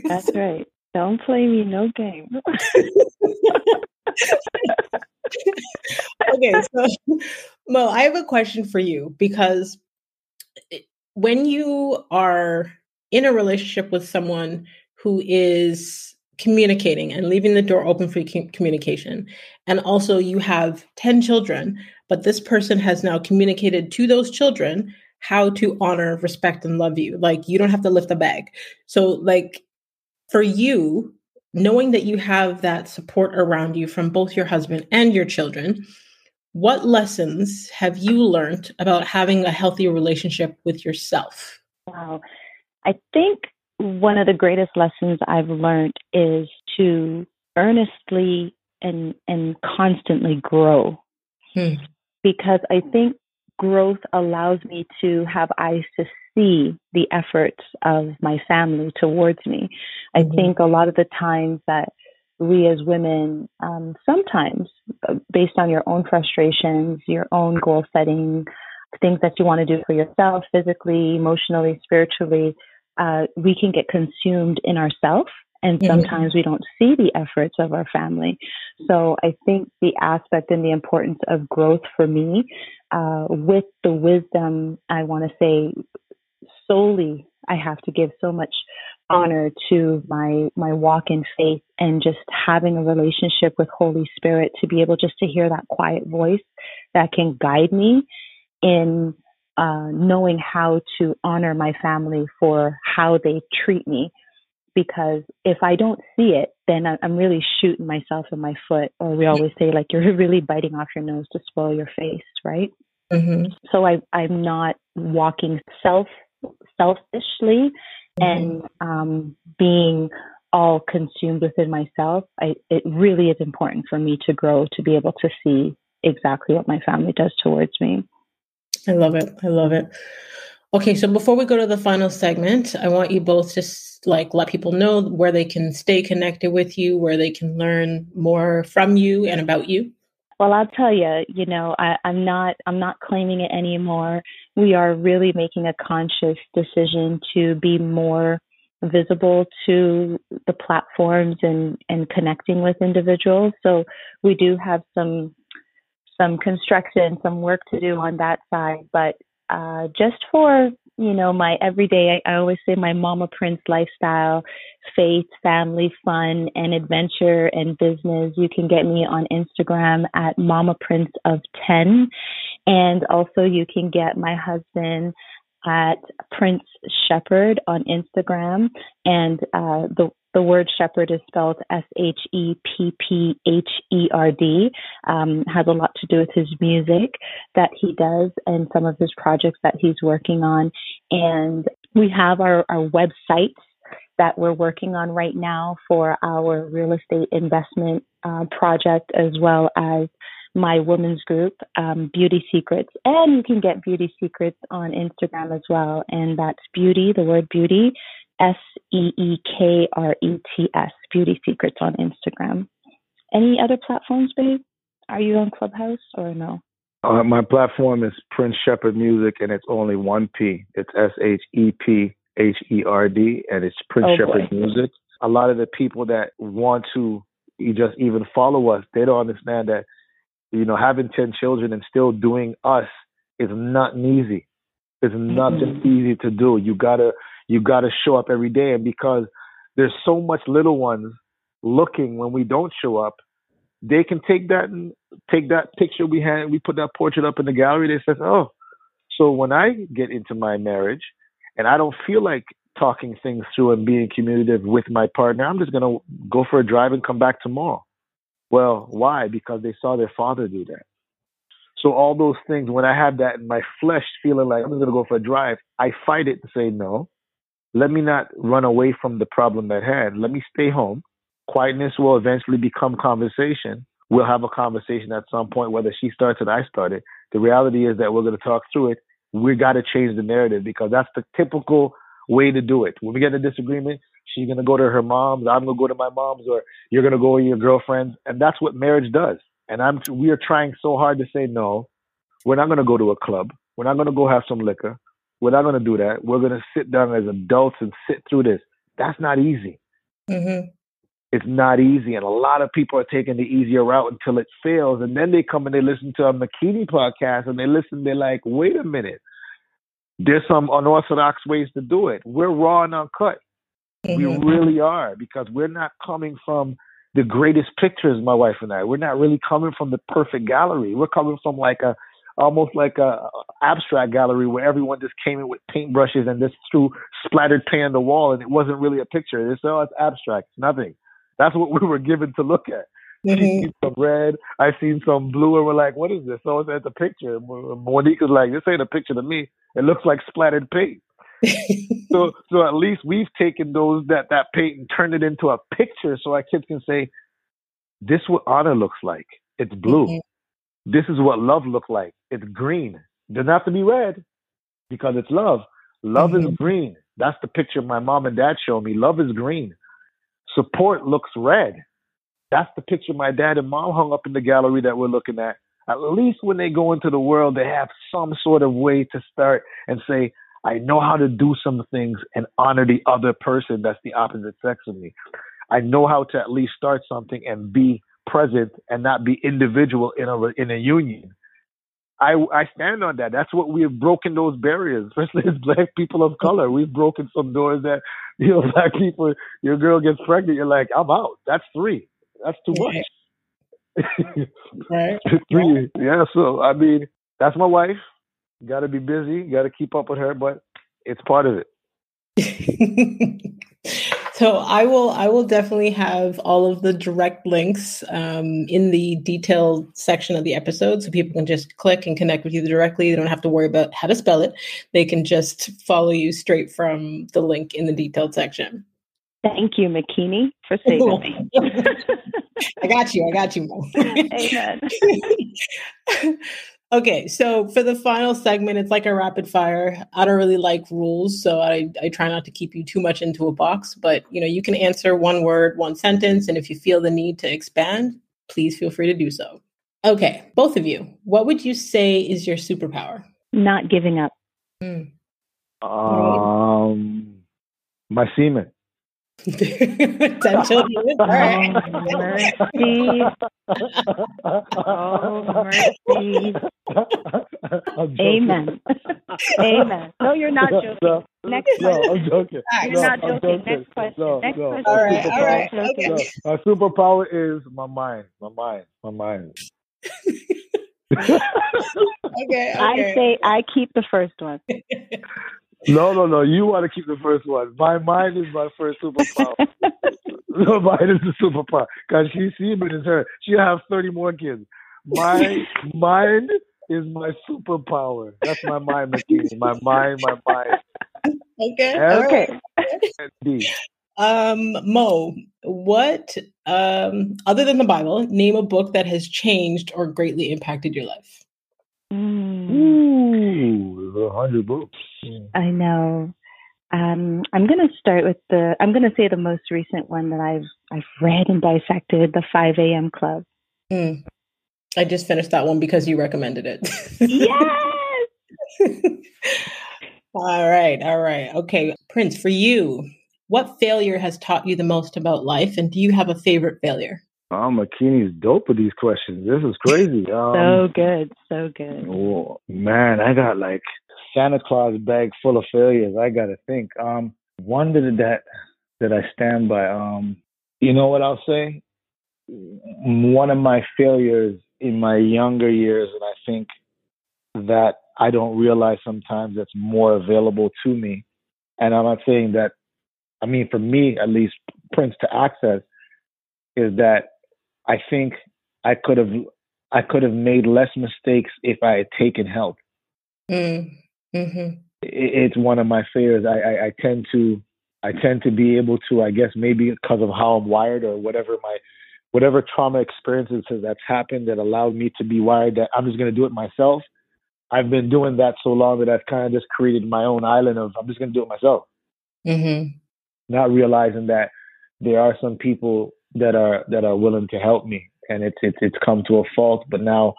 That's right. Don't play me no game. okay. So, Mo, I have a question for you because when you are in a relationship with someone who is communicating and leaving the door open for communication. And also, you have 10 children, but this person has now communicated to those children how to honor, respect, and love you. Like, you don't have to lift a bag. So, like, for you, knowing that you have that support around you from both your husband and your children, what lessons have you learned about having a healthy relationship with yourself? Wow. I think one of the greatest lessons I've learned is to earnestly and and constantly grow. Hmm. Because I think growth allows me to have eyes to see the efforts of my family towards me. I mm-hmm. think a lot of the times that we as women, um, sometimes uh, based on your own frustrations, your own goal setting, things that you want to do for yourself, physically, emotionally, spiritually, uh, we can get consumed in ourselves and mm-hmm. sometimes we don't see the efforts of our family. So I think the aspect and the importance of growth for me, uh, with the wisdom, I want to say solely I have to give so much honor to my my walk in faith and just having a relationship with Holy Spirit to be able just to hear that quiet voice that can guide me in uh, knowing how to honor my family for how they treat me. Because if I don't see it, then I'm really shooting myself in my foot. Or we always say, like, you're really biting off your nose to spoil your face, right? Mm-hmm. So I, I'm not walking self selfishly mm-hmm. and um, being all consumed within myself. I, it really is important for me to grow to be able to see exactly what my family does towards me. I love it. I love it. Okay, so before we go to the final segment, I want you both to like let people know where they can stay connected with you, where they can learn more from you and about you. Well, I'll tell you, you know, I, I'm not I'm not claiming it anymore. We are really making a conscious decision to be more visible to the platforms and and connecting with individuals. So we do have some some construction, some work to do on that side, but uh, just for you know, my everyday, I, I always say my mama prince lifestyle, faith, family, fun, and adventure and business. You can get me on Instagram at mama prince of 10. And also you can get my husband at Prince Shepherd on Instagram. And uh, the the word shepherd is spelled S H E P P H E R D. Um, has a lot to do with his music that he does and some of his projects that he's working on. And we have our, our websites that we're working on right now for our real estate investment uh, project as well as my women's group, um, Beauty Seekrets. And you can get Beauty Seekrets on Instagram as well. And that's beauty, the word beauty, S E E K R E T S, Beauty Seekrets on Instagram. Any other platforms, babe? Are you on Clubhouse or no? Uh, my platform is Prince Shepherd Music, and it's only one P. It's S H E P H E R D, and it's Prince oh, Shepherd boy. Music. A lot of the people that want to just even follow us, they don't understand that, you know, having 10 children and still doing us is not easy. It's nothing mm-hmm. easy to do. You gotta you got to show up every day. And because there's so much little ones looking when we don't show up, they can take that and take that picture we had, we put that portrait up in the gallery. They says, oh, so when I get into my marriage and I don't feel like talking things through and being communicative with my partner, I'm just to go for a drive and come back tomorrow. Well, why? Because they saw their father do that. So all those things, when I have that in my flesh feeling like I'm going to go for a drive, I fight it to say no let me not run away from the problem at hand. Let me stay home. Quietness will eventually become conversation. We'll have a conversation at some point, whether she starts or I started. The reality is that we're going to talk through it. We got to change the narrative because that's the typical way to do it. When we get a disagreement, she's going to go to her mom's, I'm going to go to my mom's, or you're going to go to your girlfriend's. And that's what marriage does. And I'm, we are trying so hard to say, no, we're not going to go to a club. We're not going to go have some liquor. We're not going to do that. We're going to sit down as adults and sit through this. That's not easy. Mm-hmm. It's not easy. And a lot of people are taking the easier route until it fails. And then they come and they listen to a Makini podcast and they listen, they're like, wait a minute. There's some unorthodox ways to do it. We're raw and uncut. Mm-hmm. We really are because we're not coming from the greatest pictures, my wife and I. We're not really coming from the perfect gallery. We're coming from like a almost like a abstract gallery where everyone just came in with paintbrushes and just threw splattered paint on the wall, and it wasn't really a picture. It's all it's abstract, it's nothing. That's what we were given to look at. Mm-hmm. some red, I've seen some blue, and we're like, "What is this?" So it's a picture. Monique was like, "This ain't a picture to me. It looks like splattered paint." So, so at least we've taken those that that paint and turned it into a picture, so our kids can say, "This what honor looks like. It's blue." Mm-hmm. This is what love looks like. It's green. It doesn't have to be red because it's love. Love mm-hmm. is green. That's the picture my mom and dad showed me. Love is green. Support looks red. That's the picture my dad and mom hung up in the gallery that we're looking at. At least when they go into the world, they have some sort of way to start and say, I know how to do some things and honor the other person that's the opposite sex of me. I know how to at least start something and be present and not be individual in a in a union. I I stand on that. That's what we have broken those barriers, especially as black people of color. We've broken some doors that you know black people. Your girl gets pregnant, you're like, I'm out. That's three. That's too much. right. three. Yeah. So I mean, that's my wife. Got to be busy. Got to keep up with her, but it's part of it. So I will I will definitely have all of the direct links um, in the detailed section of the episode, so people can just click and connect with you directly. They don't have to worry about how to spell it. They can just follow you straight from the link in the detailed section. Thank you, Makini, for saving me. I got you. I got you. Amen. Okay, so for the final segment, it's like a rapid fire. I don't really like rules, so I, I try not to keep you too much into a box. But you know, you can answer one word, one sentence, and if you feel the need to expand, please feel free to do so. Okay, both of you, what would you say is your superpower? Not giving up. Mm. Um, my semen. Ten children. All right. Oh, mercy. Oh, mercy. Amen. Amen. No, you're not joking. No, Next question. No, I'm joking. You're no, not joking. joking. Next question. No, Next no. question. All right. All right. Okay. No, my superpower is my mind. My mind. My mind. okay, okay. I say I keep the first one. No, no, no. You want to keep the first one. My mind is my first superpower. no, mine is the superpower because she semen is her. She have thirty more kids. My mind is my superpower. That's my mind, Makini. My mind, my mind. Okay. Okay. D. Um, Mo, what um other than the Bible, name a book that has changed or greatly impacted your life? Mm, Ooh, a hundred books. I know. Um, I'm going to start with the. I'm going to say the most recent one that I've I've read and dissected, the 5 a.m. Club. Mm. I just finished that one because you recommended it. Yes. all right, all right. Okay, Prince, for you, what failure has taught you the most about life, and do you have a favorite failure? Oh, Makini's dope with these questions. This is crazy. Um, so good, so good. Oh, man, I got like Santa Claus bag full of failures. I got to think. Um, one that that that I stand by. Um, you know what I'll say? One of my failures in my younger years, and I think that I don't realize sometimes that's more available to me. And I'm not saying that. I mean, for me at least, Prince to access is that I think I could have I could have made less mistakes if I had taken help. Mm. Mm-hmm. It's one of my fears. I, I, I tend to I tend to be able to I guess maybe because of how I'm wired or whatever my whatever trauma experiences that's happened that allowed me to be wired that I'm just going to do it myself. I've been doing that so long that I've kind of just created my own island of I'm just going to do it myself. Mm-hmm. Not realizing that there are some people that are that are willing to help me, and it's it's it's come to a fault. But now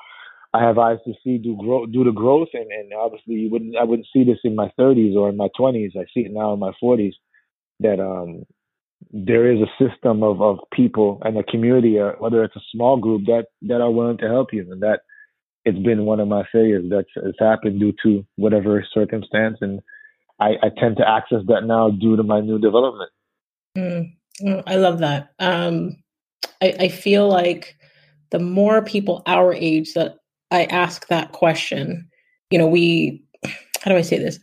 I have eyes to see do grow do the growth, and and obviously you wouldn't I wouldn't see this in my 30s or in my 20s. I see it now in my 40s that um there is a system of of people and a community, or whether it's a small group that that are willing to help you, and that it's been one of my failures that's it's happened due to whatever circumstance and I, I tend to access that now due to my new development. Mm. Oh, I love that. Um, I, I feel like the more people our age that I ask that question, you know, we, how do I say this?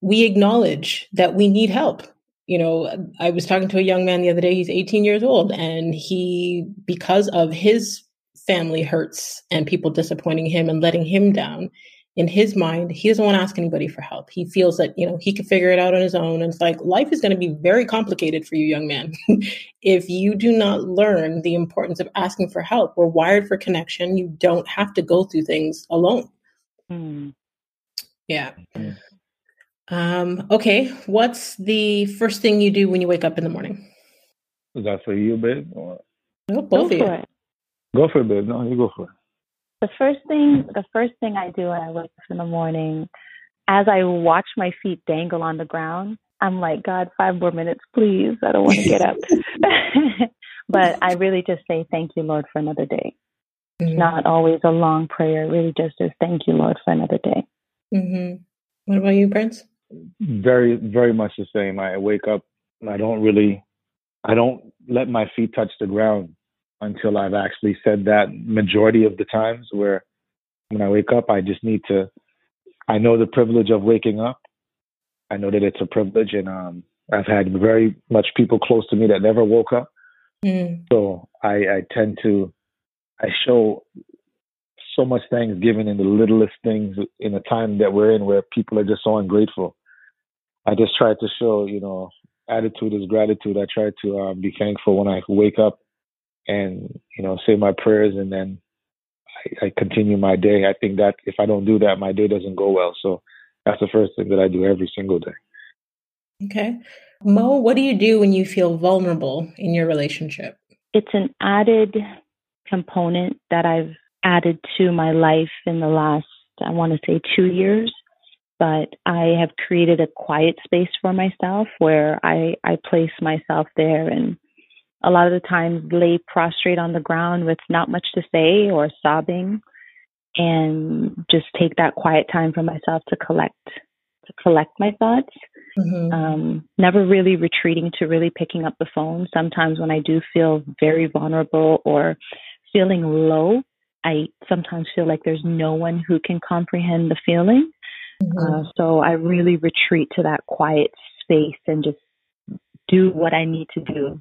We acknowledge that we need help. You know, I was talking to a young man the other day, he's 18 years old, and he, because of his family hurts and people disappointing him and letting him down, in his mind, he doesn't want to ask anybody for help. He feels that, you know, he can figure it out on his own. And it's like life is going to be very complicated for you, young man. if you do not learn the importance of asking for help, we're wired for connection. You don't have to go through things alone. Mm. Yeah. Mm. Um, okay. What's the first thing you do when you wake up in the morning? Is that for you, babe? Or... No, both go of you. For it. Go for it, babe. No, you go for it. The first thing, the first thing I do when I wake up in the morning, as I watch my feet dangle on the ground, I'm like, God, five more minutes, please. I don't want to get up. but I really just say, thank you, Lord, for another day. Mm-hmm. Not always a long prayer, really just as thank you, Lord, for another day. Mm-hmm. What about you, Prince? Very, very much the same. I wake up I don't really, I don't let my feet touch the ground until I've actually said that majority of the times where when I wake up, I just need to, I know the privilege of waking up. I know that it's a privilege and um, I've had very much people close to me that never woke up. Mm. So I, I tend to, I show so much thanksgiving in the littlest things in the time that we're in where people are just so ungrateful. I just try to show, you know, attitude is gratitude. I try to um, be thankful when I wake up and, you know, say my prayers and then I, I continue my day. I think that if I don't do that, my day doesn't go well. So that's the first thing that I do every single day. Okay. Mo, what do you do when you feel vulnerable in your relationship? It's an added component that I've added to my life in the last, I want to say, two years but I have created a quiet space for myself where I, I place myself there and a lot of the times lay prostrate on the ground with not much to say or sobbing and just take that quiet time for myself to collect to collect my thoughts. Mm-hmm. Um, never really retreating to really picking up the phone. Sometimes when I do feel very vulnerable or feeling low, I sometimes feel like there's no one who can comprehend the feeling. Mm-hmm. Uh, so I really retreat to that quiet space and just do what I need to do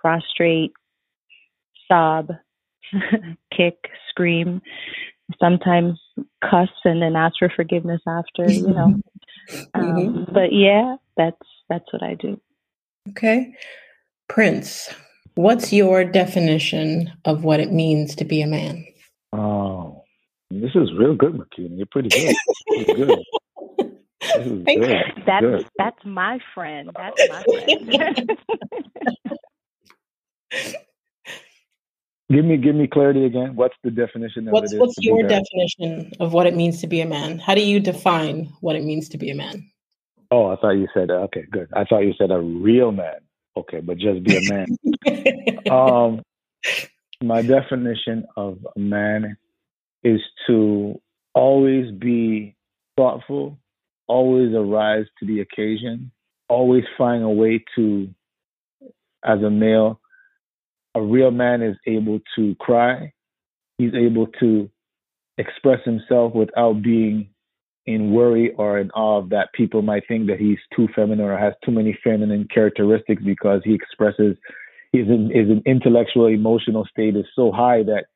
prostrate, sob, kick, scream, sometimes cuss and then ask for forgiveness after, you know. um, mm-hmm. But yeah, that's that's what I do. Okay. Prince, what's your definition of what it means to be a man? Oh, this is real good, Makini. You're pretty good. Pretty good. Good. That's good. that's my friend. That's my friend. give me give me clarity again. What's the definition of what's, What's your definition of what it means to be a man? How do you define what it means to be a man? Oh, I thought you said okay, good. I thought you said a real man. Okay, but just be a man. um, my definition of a man is to always be thoughtful, always arise to the occasion, always find a way to, as a male, a real man is able to cry. He's able to express himself without being in worry or in awe that people might think that he's too feminine or has too many feminine characteristics because he expresses his, his intellectual emotional state is so high that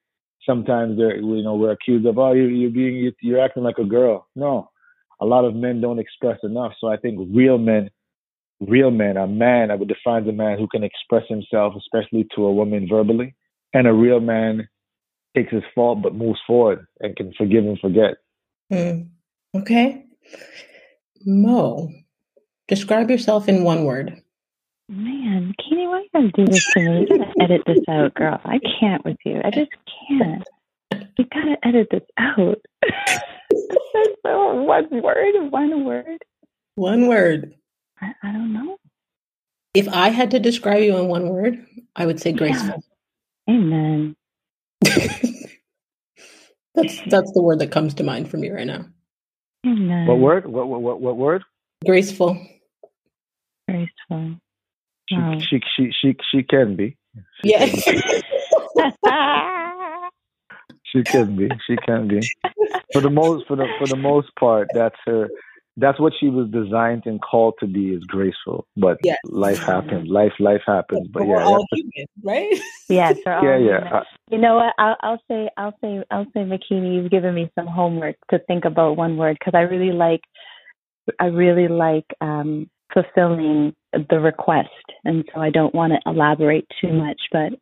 sometimes they're you know we're accused of oh you're, you're being you're acting like a girl. No, a lot of men don't express enough. So I think real men, real men, a man I would define a man who can express himself, especially to a woman verbally, and a real man takes his fault but moves forward and can forgive and forget. Mm. Okay, Mo, describe yourself in one word. Man, Katie, why are you gotta do this to me? You gotta edit this out, girl. I can't with you. I just can't. You gotta edit this out. one word, one word. One word. I, I, don't know. If I had to describe you in one word, I would say graceful. Yeah. Amen. that's that's the word that comes to mind for me right now. Amen. What word? What what what word? Graceful. Graceful. She, oh. she, she, she, she can be. She yes. Can be. she can be. She can be. For the most, for the for the most part, that's her. That's what she was designed and called to be is graceful. But yes. life happens. Life, life happens. But, but yeah, all human, right? Yes, yeah, yeah. You know what? I'll, I'll say, I'll say, I'll say, Makini, you've given me some homework to think about one word because I really like, I really like um, fulfilling the request. And so I don't want to elaborate too much, but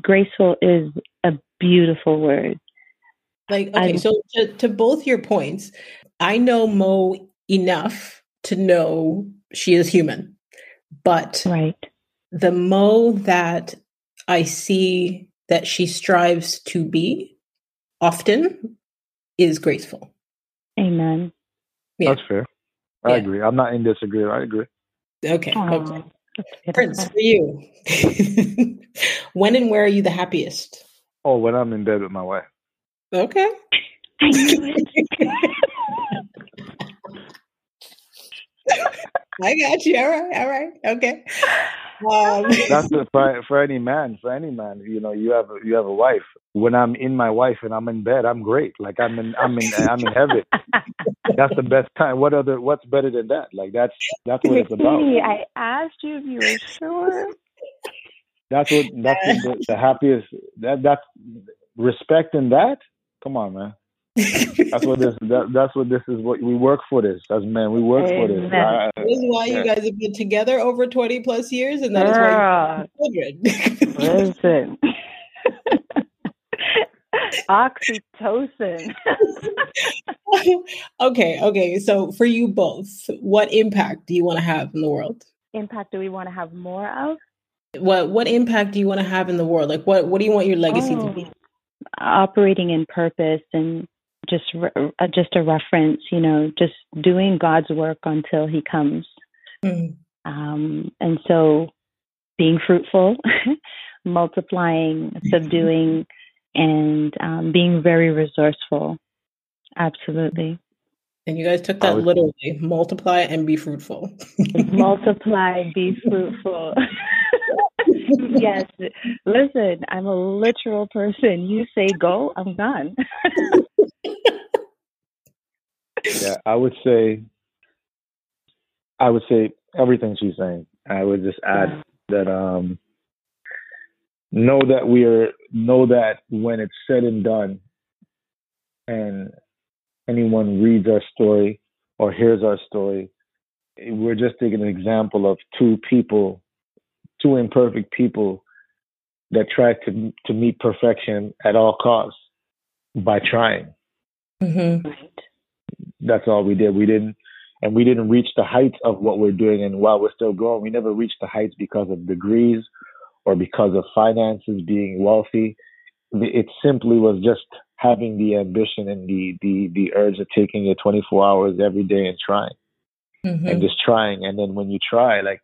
graceful is a beautiful word. Like, okay, I, so to, to both your points, I know Mo enough to know she is human, but right. the Mo that I see that she strives to be often is graceful. Amen. Yeah. That's fair. I yeah. agree. I'm not in disagreement. I agree. Okay. okay. Prince, for you, when and where are you the happiest? Oh, when I'm in bed with my wife. Okay. I knew it. I got you. All right. All right. Okay. Um, That's the, for for any man. For any man, you know, you have a, you have a wife. When I'm in my wife and I'm in bed, I'm great. Like I'm in I'm in I'm in heaven. That's the best time. What other? What's better than that? Like that's that's what it's about. I asked you if you were sure. That's what that's the, the happiest. That that's respect in that. Come on, man. That's what this. That, that's what this is. What we work for this as men. We work for this. Amen. I- That is why you guys have been together over 20 plus years, and that is why you have children. Listen. Oxytocin. okay, okay. So for you both, what impact do you want to have in the world? Impact do we want to have more of? What what impact do you want to have in the world? Like what what do you want your legacy to be? Oh. operating in purpose and just re- uh, just a reference, you know, just doing God's work until He comes. Mhm. Um, and so, being fruitful, multiplying, subduing, and um, being very resourceful. Absolutely, And you guys took that would- literally. Multiply and be fruitful. multiply, be fruitful. yes, listen, I'm a literal person. You say go, I'm gone. Yeah, I would say. I would say everything she's saying. I would just add that um, know that we are know that when it's said and done, and anyone reads our story or hears our story, we're just taking an example of two people, two imperfect people that tried to to meet perfection at all costs by trying. Mhm. Right. That's all we did. We didn't, and we didn't reach the heights of what we're doing. And while we're still growing, we never reached the heights because of degrees or because of finances, being wealthy. It simply was just having the ambition and the the the urge of taking it 24 hours every day and trying Mhm. and just trying. And then when you try, like,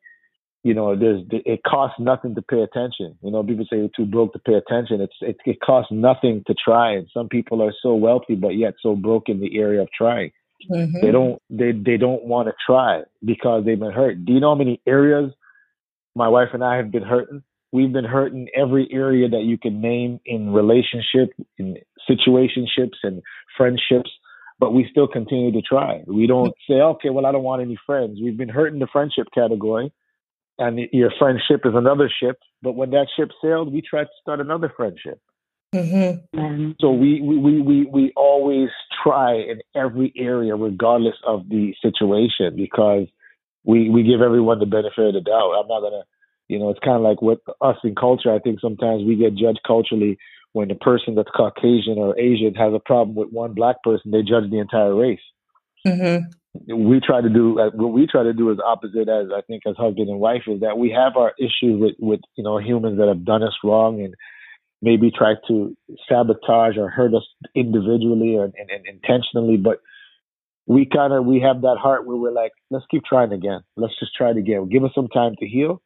you know, there's it costs nothing to pay attention. You know, people say you're too broke to pay attention. It's it, it costs nothing to try. And some people are so wealthy but yet so broke in the area of trying. Mhm. They don't they they don't want to try because they've been hurt. Do you know how many areas my wife and I have been hurting? We've been hurting every area that you can name in relationship, in situationships and friendships, but we still continue to try. We don't say, okay, well, I don't want any friends. We've been hurt in the friendship category, and your friendship is another ship. But when that ship sailed, we tried to start another friendship. Mhm. Um, So we, we, we, we, we always try in every area, regardless of the situation, because we, we give everyone the benefit of the doubt. I'm not gonna, you know, it's kind of like with us in culture. I think sometimes we get judged culturally when the person that's Caucasian or Asian has a problem with one black person, they judge the entire race. Mhm. We try to do uh, what we try to do is opposite as I think as husband and wife is that we have our issues with with you know humans that have done us wrong and maybe try to sabotage or hurt us individually or, and, and intentionally, but we kind of we have that heart where we're like, let's keep trying again. Let's just try it again. Give us some time to heal,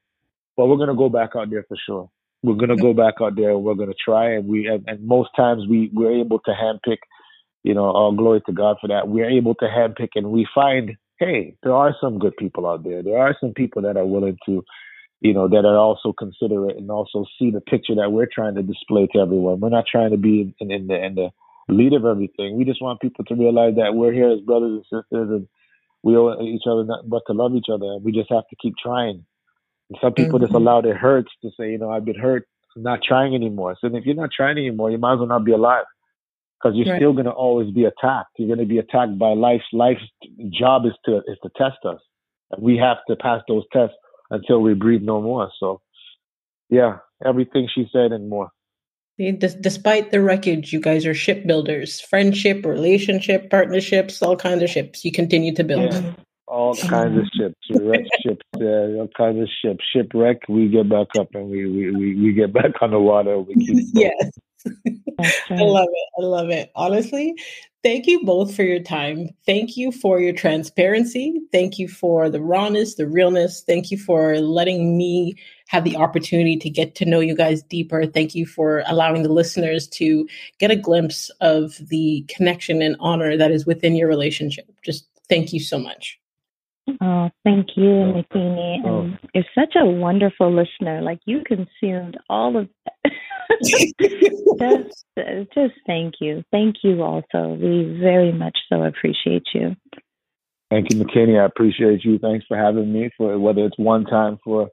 but we're gonna go back out there for sure. We're gonna go back out there and we're gonna try. And we and, and most times we we're able to handpick. You know, all glory to God for that. We're able to handpick, and we find, hey, there are some good people out there. There are some people that are willing to you know, that are also considerate and also see the picture that we're trying to display to everyone. We're not trying to be in, in the in the lead of everything. We just want people to realize that we're here as brothers and sisters, and we owe each other nothing but to love each other. And we just have to keep trying. And some people just Mhm. allow their hurts to say, you know, I've been hurt. I'm not trying anymore. So if you're not trying anymore, you might as well not be alive. Because you're Right. still going to always be attacked. You're going to be attacked by life. Life's job is to is to test us, and we have to pass those tests until we breathe no more. So, yeah, everything she said and more. Despite the wreckage, you guys are shipbuilders, friendship, relationship, partnerships, all kinds of ships. You continue to build. Yeah. All kinds of ships, wreck ships, uh, all kinds of ships. Shipwreck, we get back up and we we, we, we get back on the water. We keep going. yes. that's I love it. I love it. Honestly, thank you both for your time. Thank you for your transparency. Thank you for the rawness, the realness. Thank you for letting me have the opportunity to get to know you guys deeper. Thank you for allowing the listeners to get a glimpse of the connection and honor that is within your relationship. Just thank you so much. Oh, thank you, Makini. Oh. And you're such a wonderful listener. Like you consumed all of just, just thank you. Thank you also. We very much so appreciate you. Thank you, Makini. I appreciate you. Thanks for having me for whether it's one time for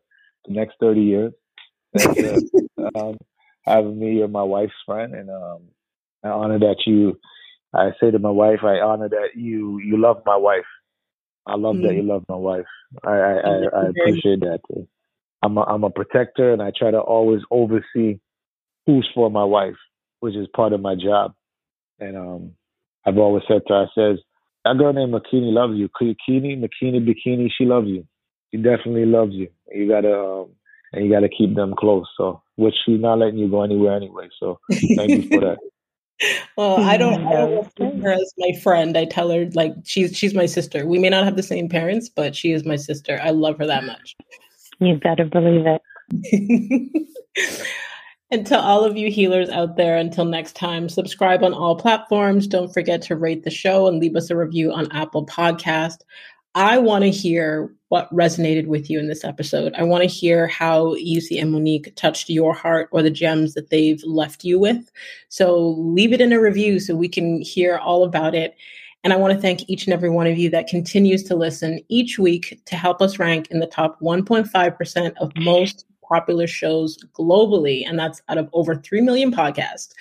the next 30 years. Thanks um, having me. You're my wife's friend. And um, I honor that you, I say to my wife, I honor that you, you love my wife. I love mm. that you love my wife. I, I, I, I appreciate that. I'm a, I'm a protector and I try to always oversee who's for my wife, which is part of my job. And um, I've always said to her, I says, that girl named Makini loves you. Kini, Makini, Bikini, she loves you. She definitely loves you. You gotta, um, and you gotta keep them close. So, which she's not letting you go anywhere anyway. So, thank you for that. Well, I don't, I don't refer her as my friend. I tell her like she's she's my sister. We may not have the same parents, but she is my sister. I love her that much. You better believe it. And to all of you healers out there, until next time, subscribe on all platforms. Don't forget to rate the show and leave us a review on Apple Podcast. I want to hear what resonated with you in this episode. I want to hear how Eusi and Monique touched your heart or the gems that they've left you with. So leave it in a review so we can hear all about it. And I want to thank each and every one of you that continues to listen each week to help us rank in the top 1.5% of most popular shows globally, and that's out of over 3 million podcasts.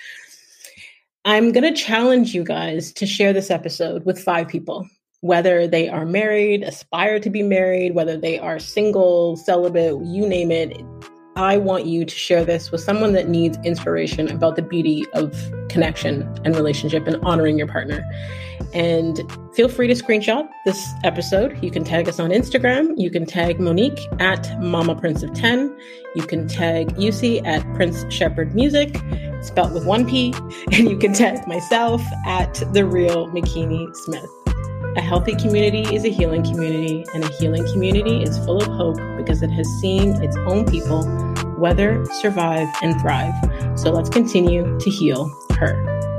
I'm going to challenge you guys to share this episode with five people, whether they are married, aspire to be married, whether they are single, celibate, you name it. I want you to share this with someone that needs inspiration about the beauty of connection and relationship and honoring your partner. And feel free to screenshot this episode. You can tag us on Instagram. You can tag Monique at Mama Prince of 10. You can tag Eusi at Prince Shepherd Music, spelt with one P. And you can tag myself at The Real Makini Smith. A healthy community is a healing community, and a healing community is full of hope because it has seen its own people weather, survive, and thrive. So let's continue to heal her.